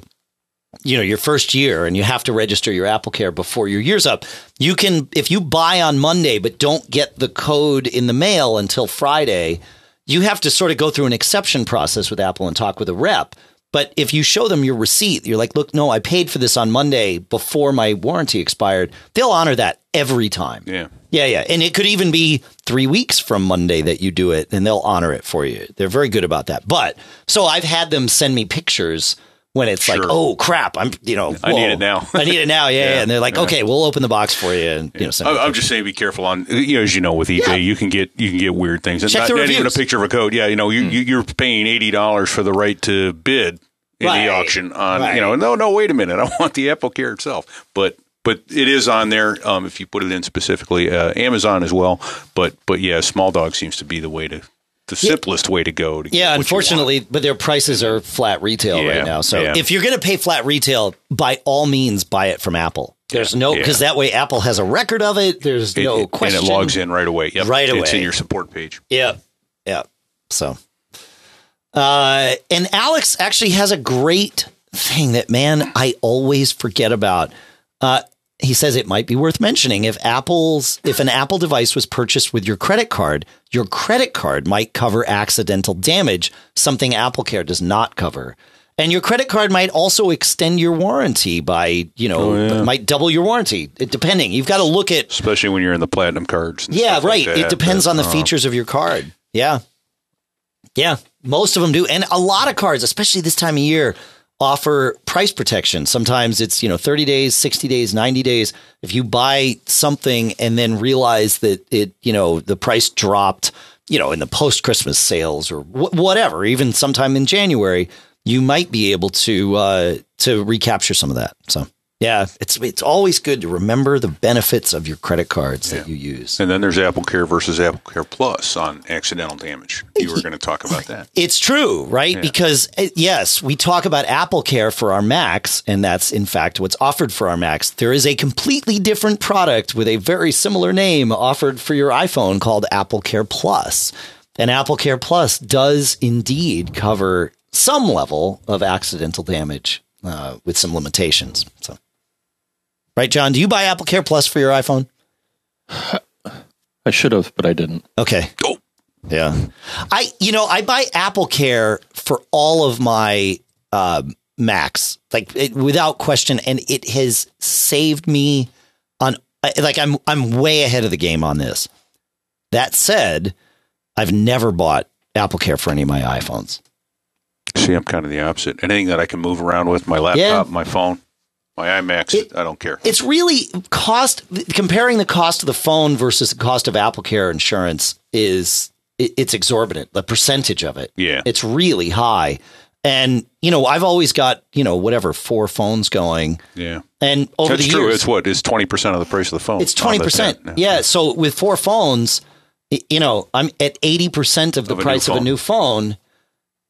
you know, your first year and you have to register your Apple Care before your year's up. You can if you buy on Monday but don't get the code in the mail until Friday, you have to sort of go through an exception process with Apple and talk with a rep. But if you show them your receipt, you're like, look, no, I paid for this on Monday before my warranty expired. They'll honor that every time. Yeah. Yeah, yeah. And it could even be three weeks from Monday that you do it, and they'll honor it for you. They're very good about that. But so I've had them send me pictures when it's like, oh crap, I'm you know, I need it now. I need it now. Yeah, yeah. Yeah, And they're like, yeah. okay, we'll open the box for you, and you know, I- I'm just saying, be careful on you know, as you know with eBay, you can get you can get weird things. And Check not, the not even a. Picture of a code. Yeah, you know, you, you you're paying eighty dollars for the right to bid in Right. the auction on. Right. You know, no, no, wait a minute, I want the Apple Care itself, but. But it is on there um, if you put it in specifically. Uh, Amazon as well, but but yeah, small dog seems to be the way to the simplest way to go. To get Yeah, unfortunately, but their prices are flat retail Yeah, right now. So yeah. if you're going to pay flat retail, by all means, buy it from Apple. There's no yeah. because that way Apple has a record of it. There's want. no It- it- question. and it logs in right away. Yep, Right It's away. in your support page. Yeah. Yeah. So, uh, and Alex actually has a great thing that, man, I always forget about. Uh, he says it might be worth mentioning if Apple's if an Apple device was purchased with your credit card, your credit card might cover accidental damage, something Apple Care does not cover. And your credit card might also extend your warranty by, you know, might double your warranty, it, depending. You've got to look at especially when you're in the platinum cards. yeah, like right. that, it depends but, on the uh, features of your card. Yeah. Yeah. Most of them do. And a lot of cards, especially this time of year, offer price protection. Sometimes it's, you know, 30 days, 60 days, 90 days. If you buy something and then realize that it, you know, the price dropped, you know, in the post Christmas sales or wh- whatever, even sometime in January, you might be able to, uh, to recapture some of that. So, yeah, it's, it's always good to remember the benefits of your credit cards that you use. And then there's Apple Care versus Apple Care Plus on accidental damage. You were going to talk about that. It's true, right? Because uh, yes, we talk about Apple Care for our Macs, and that's in fact what's offered for our Macs. There is a completely different product with a very similar name offered for your iPhone called Apple Care Plus. And Apple Care Plus does indeed cover some level of accidental damage uh, with some limitations. So, right, John, do you buy Apple Care Plus for your iPhone? I should have, but I didn't. Okay. Oh. Yeah. I, you know, I buy Apple Care for all of my um, Macs, like it, without question, and it has saved me on. Like I'm, I'm way ahead of the game on this. That said, I've never bought Apple Care for any of my iPhones. See, I'm kind of the opposite. Anything that I can move around with, my laptop, my phone, my iMacs, It- I don't care. It's really cost comparing the cost of the phone versus the cost of Apple Care insurance is it, it's exorbitant. The percentage of it, Yeah. it's really high. And you know, I've always got you know whatever four phones going, yeah. and over That's the true. years, It's what? It's 20% of the price of the phone. it's twenty percent. 10. Yeah. So with four phones, you know, I'm at eighty percent of the Of price of a new phone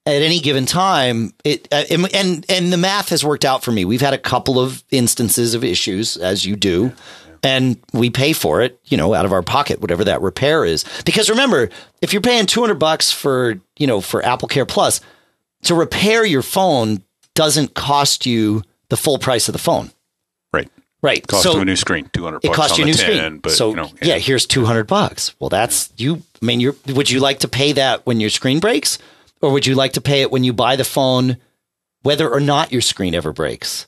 at any given time. It uh, and and and the math has worked out for me. We've had a couple of instances of issues, as you do. And we pay for it, you know, out of our pocket, whatever that repair is. Because remember, if you're paying 200 bucks for, you know, for Apple Care Plus, to repair your phone doesn't cost you the full price of the phone. Right. Right. Cost so of a new screen, 200 it bucks costs you a new 10, screen. But, so you know, yeah. here's two hundred bucks. Well, that's you. I mean, you're. Would you like to pay that when your screen breaks, or would you like to pay it when you buy the phone, whether or not your screen ever breaks?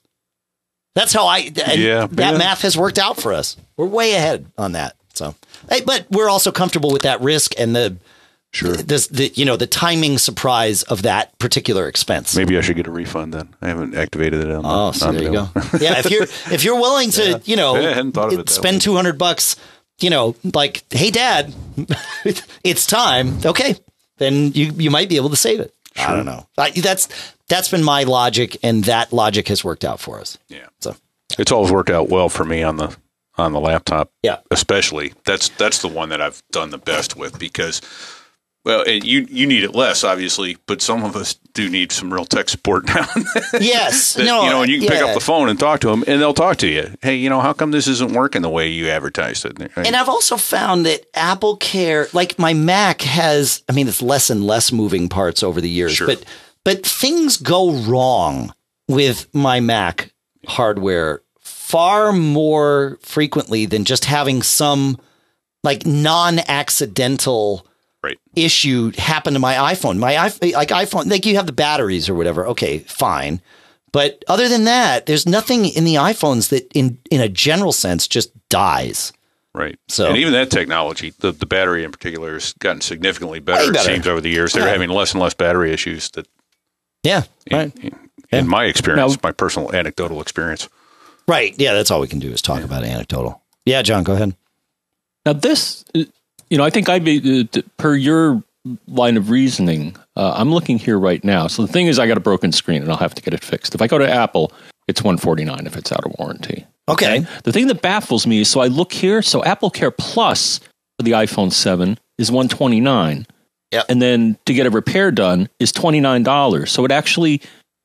That's how I. Yeah, that yeah. math has worked out for us. We're way ahead on that. So, hey, but we're also comfortable with that risk and the. Sure. This, the you know the timing surprise of that particular expense. Maybe I should get a refund then. I haven't activated it on the Oh, so on there you go. yeah, if you're if you're willing to, you know, Yeah, I hadn't thought of it spend two hundred bucks you know, like, hey, dad, it's time. Okay, then you you might be able to save it. I don't know. I, that's that's been my logic, and that logic has worked out for us. Yeah. So It's always worked out well for me on the on the laptop. Yeah. especially that's that's the one that I've done the best with because, well, and you you need it less obviously, but some of us do need some real tech support now. yes, That, no, you know, and you can pick up the phone and talk to them, and they'll talk to you. Hey, you know, how come this isn't working the way you advertised it? And I've also found that Apple Care, like my Mac has, I mean, it's less and less moving parts over the years, Sure. but but things go wrong with my Mac hardware far more frequently than just having some like non-accidental right. issue happen to my iPhone. My iPhone, like iPhone, like you have the batteries or whatever. Okay, fine. But other than that, there's nothing in the iPhones that, in in a general sense, just dies. Right. So- and even that technology, the, the battery in particular, has gotten significantly better. Better. It seems over the years they're Yeah. having less and less battery issues. That, Yeah, in, right. in, in my experience, Now- my personal anecdotal experience. Right. Yeah, that's all we can do is talk about anecdotal. Yeah, John, go ahead. Now this, you know, I think I'd be uh, per your line of reasoning. Uh, I'm looking here right now. So the thing is, I got a broken screen and I'll have to get it fixed. If I go to Apple, it's 149 if it's out of warranty. Okay. The thing that baffles me is, so I look here. So Apple Care Plus for the iPhone 7 is 129. Yep. And then to get a repair done is $29. So it actually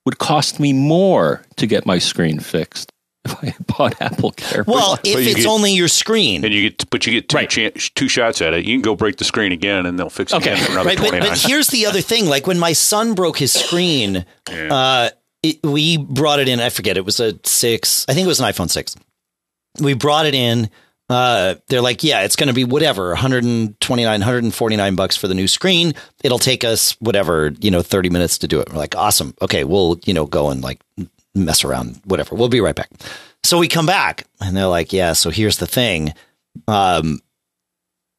would cost me more to get my screen fixed if I had bought Apple Care. Well, if it's get- only your screen. And you get, but you get two, Right. chan- two shots at it. You can go break the screen again, and they'll fix it Okay. again for another Right, but, but here's the other thing. Like when my son broke his screen, uh, it, we brought it in. I forget. It was a six. I think it was an iPhone six. We brought it in. Uh, they're like, yeah, it's going to be whatever, 129, 149 bucks for the new screen. It'll take us whatever, you know, 30 minutes to do it. We're like, awesome. Okay, we'll, you know, go and like mess around, whatever. We'll be right back. So we come back and they're like, yeah, so here's the thing. Um,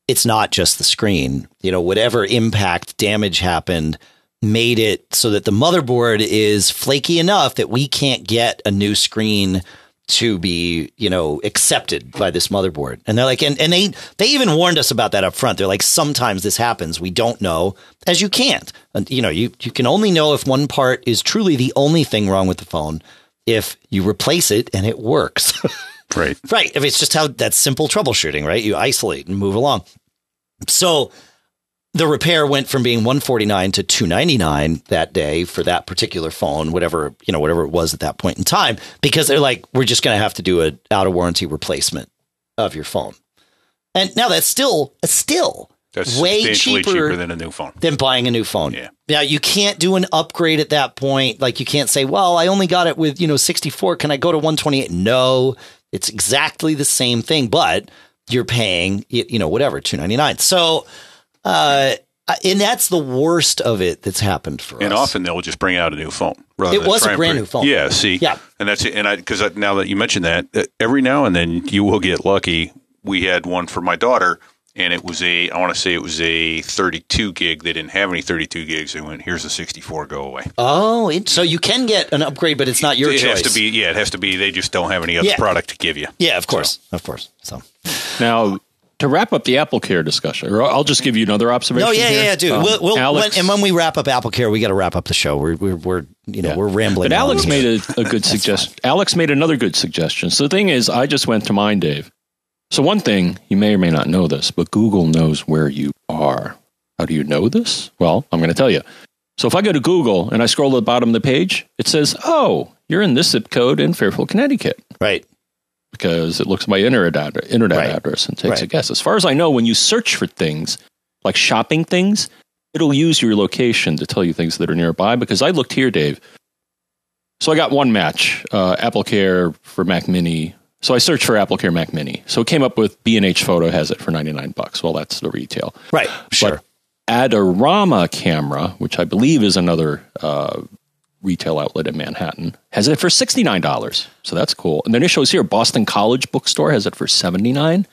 it's not just the screen. You know, whatever impact damage happened made it so that the motherboard is flaky enough that we can't get a new screen to be, you know, accepted by this motherboard. And they're like, and, and they they even warned us about that up front. They're like, sometimes this happens. We don't know, as you can't. And, you know, you you can only know if one part is truly the only thing wrong with the phone if you replace it and it works. right. Right. If it's just how that's simple troubleshooting, right? You isolate and move along. So the repair went from being 149 to 299 that day for that particular phone, whatever, you know, whatever it was at that point in time, because they're like, we're just going to have to do an out of warranty replacement of your phone. And now that's still, still That's way cheaper, cheaper than a new phone. than buying a new phone. Yeah. Now you can't do an upgrade at that point. Like you can't say, well, I only got it with, you know, 64. Can I go to 128? No, it's exactly the same thing, but you're paying, you know, whatever, 299. So, uh, and that's the worst of it that's happened for And us. And often they'll just bring out a new phone. rather It was a brand bring- new phone. Yeah, see, Yeah. and that's it. And I because now that you mentioned that, uh, every now and then you will get lucky. We had one for my daughter, and it was a I want to say it was a 32 gig. They didn't have any 32 gigs. They went, "Here's a 64. Go away." oh, it, so you can get an upgrade, but it's not your it choice. has to be. Yeah, it has to be. They just don't have any other Yeah. product to give you. Yeah, of course. Of course. So, Now, to wrap up the Apple Care discussion, or I'll just give you another observation. no, yeah, here. yeah, yeah, dude. Um, we'll, we'll, Alex, when, and when we wrap up Apple Care, we got to wrap up the show. We're, we're, we're you know, Yeah. we're rambling. But Alex made a, a good suggestion. Alex made another good suggestion. So the thing is, I just went to mine, Dave. So one thing you may or may not know this, but Google knows where you are. How do you know this? Well, I'm going to tell you. So if I go to Google and I scroll to the bottom of the page, it says, "Oh, you're in this zip code in Fairfield, Connecticut." right. Because it looks at my internet ad- internet Right. address and takes a guess. As far as I know, when you search for things like shopping things, it'll use your location to tell you things that are nearby. Because I looked here, Dave. So I got one match, uh, Apple Care for Mac Mini. So I searched for Apple Care Mac Mini. So it came up with B and H Photo has it for ninety nine bucks. Well, that's the retail. Right. Sure. But Adorama Camera, which I believe is another uh, retail outlet in Manhattan, has it for sixty nine dollars. So that's cool. And then it shows here Boston College Bookstore has it for seventy nine.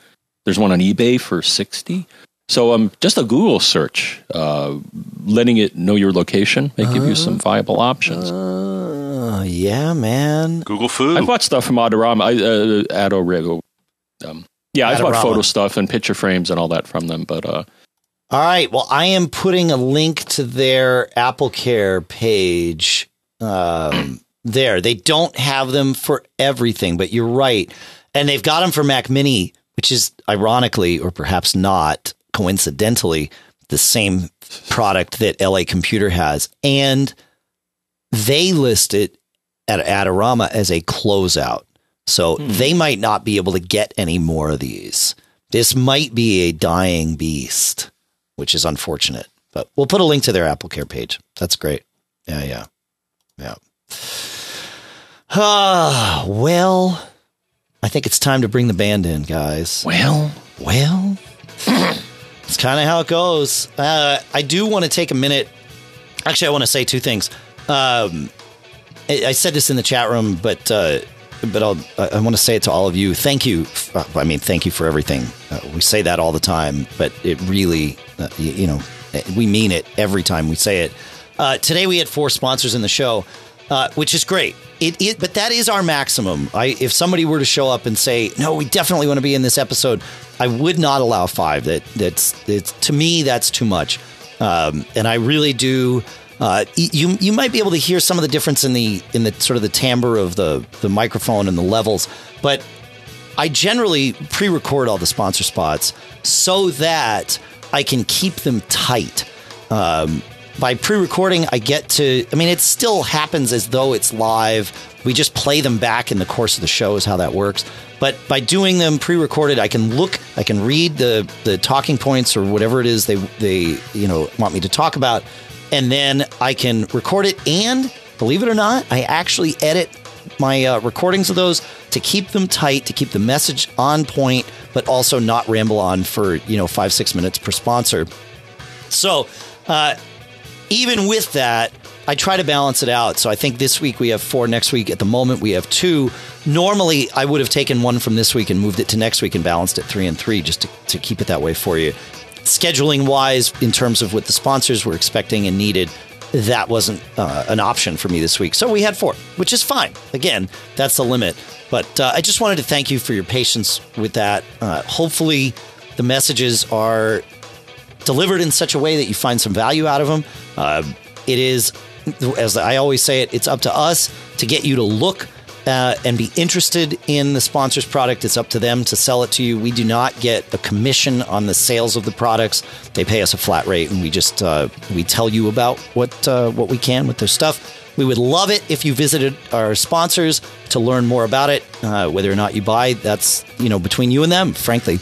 There's one on eBay for sixty. So um, just a Google search, uh, letting it know your location, may give you some viable options. Uh, yeah, man. Google Food. I've bought stuff from Adorama, I, uh, Adorego, um, Yeah, I've bought photo stuff and picture frames and all that from them, but uh, All right. Well, I am putting a link to their Apple Care page um, there. They don't have them for everything, but you're right. And they've got them for Mac Mini, which is ironically, or perhaps not coincidentally, the same product that LA Computer has. And they list it at Adorama as a closeout. So they might not be able to get any more of these. This might be a dying beast, which is unfortunate. But we'll put a link to their Apple Care page. That's great. Yeah, yeah. Yeah. Ah, well, I think it's time to bring the band in, guys. well, Well, it's kind of how it goes. Uh, I do want to take a minute. Actually, I want to say two things. Um, I, I said this in the chat room, but uh, but I'll, I, I want to say it to all of you. Thank you. f- I mean, thank you for everything. Uh, we say that all the time, but it really, uh, you, you know, we mean it every time we say it. Uh, today we had four sponsors in the show, uh, which is great. It, it, but that is our maximum. I, if somebody were to show up and say, "No, we definitely want to be in this episode," I would not allow five. That that's it's to me that's too much, um, and I really do. Uh, you you might be able to hear some of the difference in the in the sort of the timbre of the the microphone and the levels, but I generally pre-record all the sponsor spots so that I can keep them tight. Um, by pre-recording, I get to. I mean, it still happens as though it's live. We just play them back in the course of the show. Is how that works. But by doing them pre-recorded, I can look, I can read the the talking points or whatever it is they they you know want me to talk about, and then I can record it. And believe it or not, I actually edit my uh, recordings of those to keep them tight, to keep the message on point, but also not ramble on for you know five six minutes per sponsor. So, uh, even with that, I try to balance it out. So I think this week we have four. Next week, at the moment, we have two. Normally, I would have taken one from this week and moved it to next week and balanced it three and three just to, to keep it that way for you. Scheduling wise, in terms of what the sponsors were expecting and needed, that wasn't uh, an option for me this week. So we had four, which is fine. Again, that's the limit. But uh, I just wanted to thank you for your patience with that. Uh, hopefully, the messages are delivered in such a way that you find some value out of them. Uh, it is, as I always say it, it's up to us to get you to look uh, and be interested in the sponsor's product. It's up to them to sell it to you. We do not get a commission on the sales of the products. They pay us a flat rate, and we just uh, we tell you about what uh, what we can with their stuff. We would love it if you visited our sponsors to learn more about it. Uh, whether or not you buy, that's you know between you and them, frankly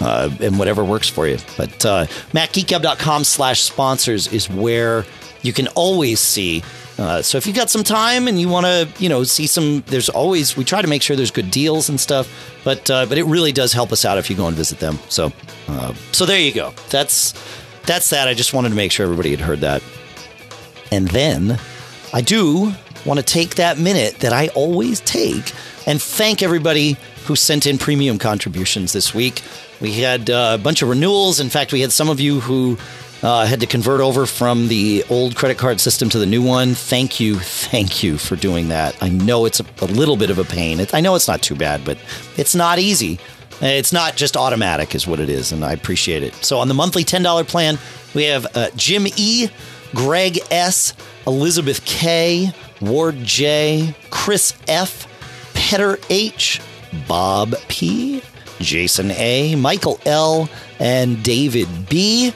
uh, and whatever works for you. But uh, MacGeekGab.com slash sponsors is where you can always see. Uh, so if you've got some time and you want to, you know, see some, there's always we try to make sure there's good deals and stuff. But uh, but it really does help us out if you go and visit them. So uh, so there you go. That's that's that. I just wanted to make sure everybody had heard that. And then I do want to take that minute that I always take and thank everybody who sent in premium contributions this week. We had uh, a bunch of renewals. In fact, we had some of you who uh, had to convert over from the old credit card system to the new one. Thank you. Thank you for doing that. I know it's a, a little bit of a pain. It, I know it's not too bad, but it's not easy. It's not just automatic, is what it is, and I appreciate it. So on the monthly $10 plan, we have uh, Jim E., Greg S., Elizabeth K., Ward J., Chris F., Petter H., Bob P., Jason A., Michael L., and David B.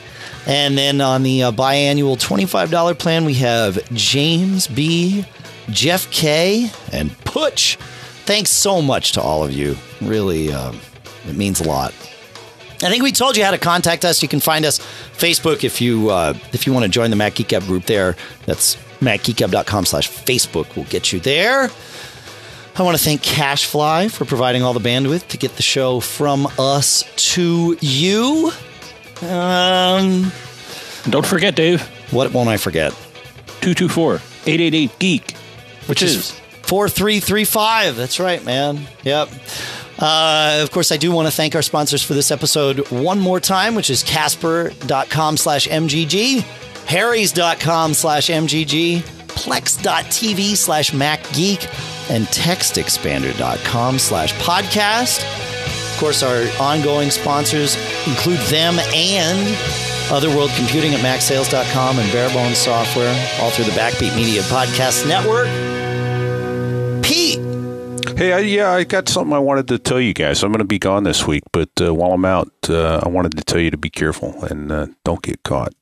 And then on the uh, biannual $25 plan, we have James B., Jeff K., and Putch. Thanks so much to all of you. Really, um, it means a lot. I think we told you how to contact us. You can find us Facebook if you uh, if you want to join the Mac Geek group there. That's macgeekgab.com slash Facebook We'll get you there. I want to thank Cashfly for providing all the bandwidth to get the show from us to you. Um, don't forget, Dave, what won't I forget? 224 888 Geek, which is 4335. That's right, man. Yep. Uh, of course, I do want to thank our sponsors for this episode one more time, which is Casper.com slash MGG, Harry's.com slash MGG, Plex.tv slash MacGeek, and TextExpander.com slash podcast. Of course, our ongoing sponsors include them and Otherworld Computing at MacSales.com and Barebones Software, all through the Backbeat Media Podcast Network. Pete, Hey, I, yeah, I got something I wanted to tell you guys. I'm going to be gone this week, but uh, while I'm out, uh, I wanted to tell you to be careful and uh, don't get caught.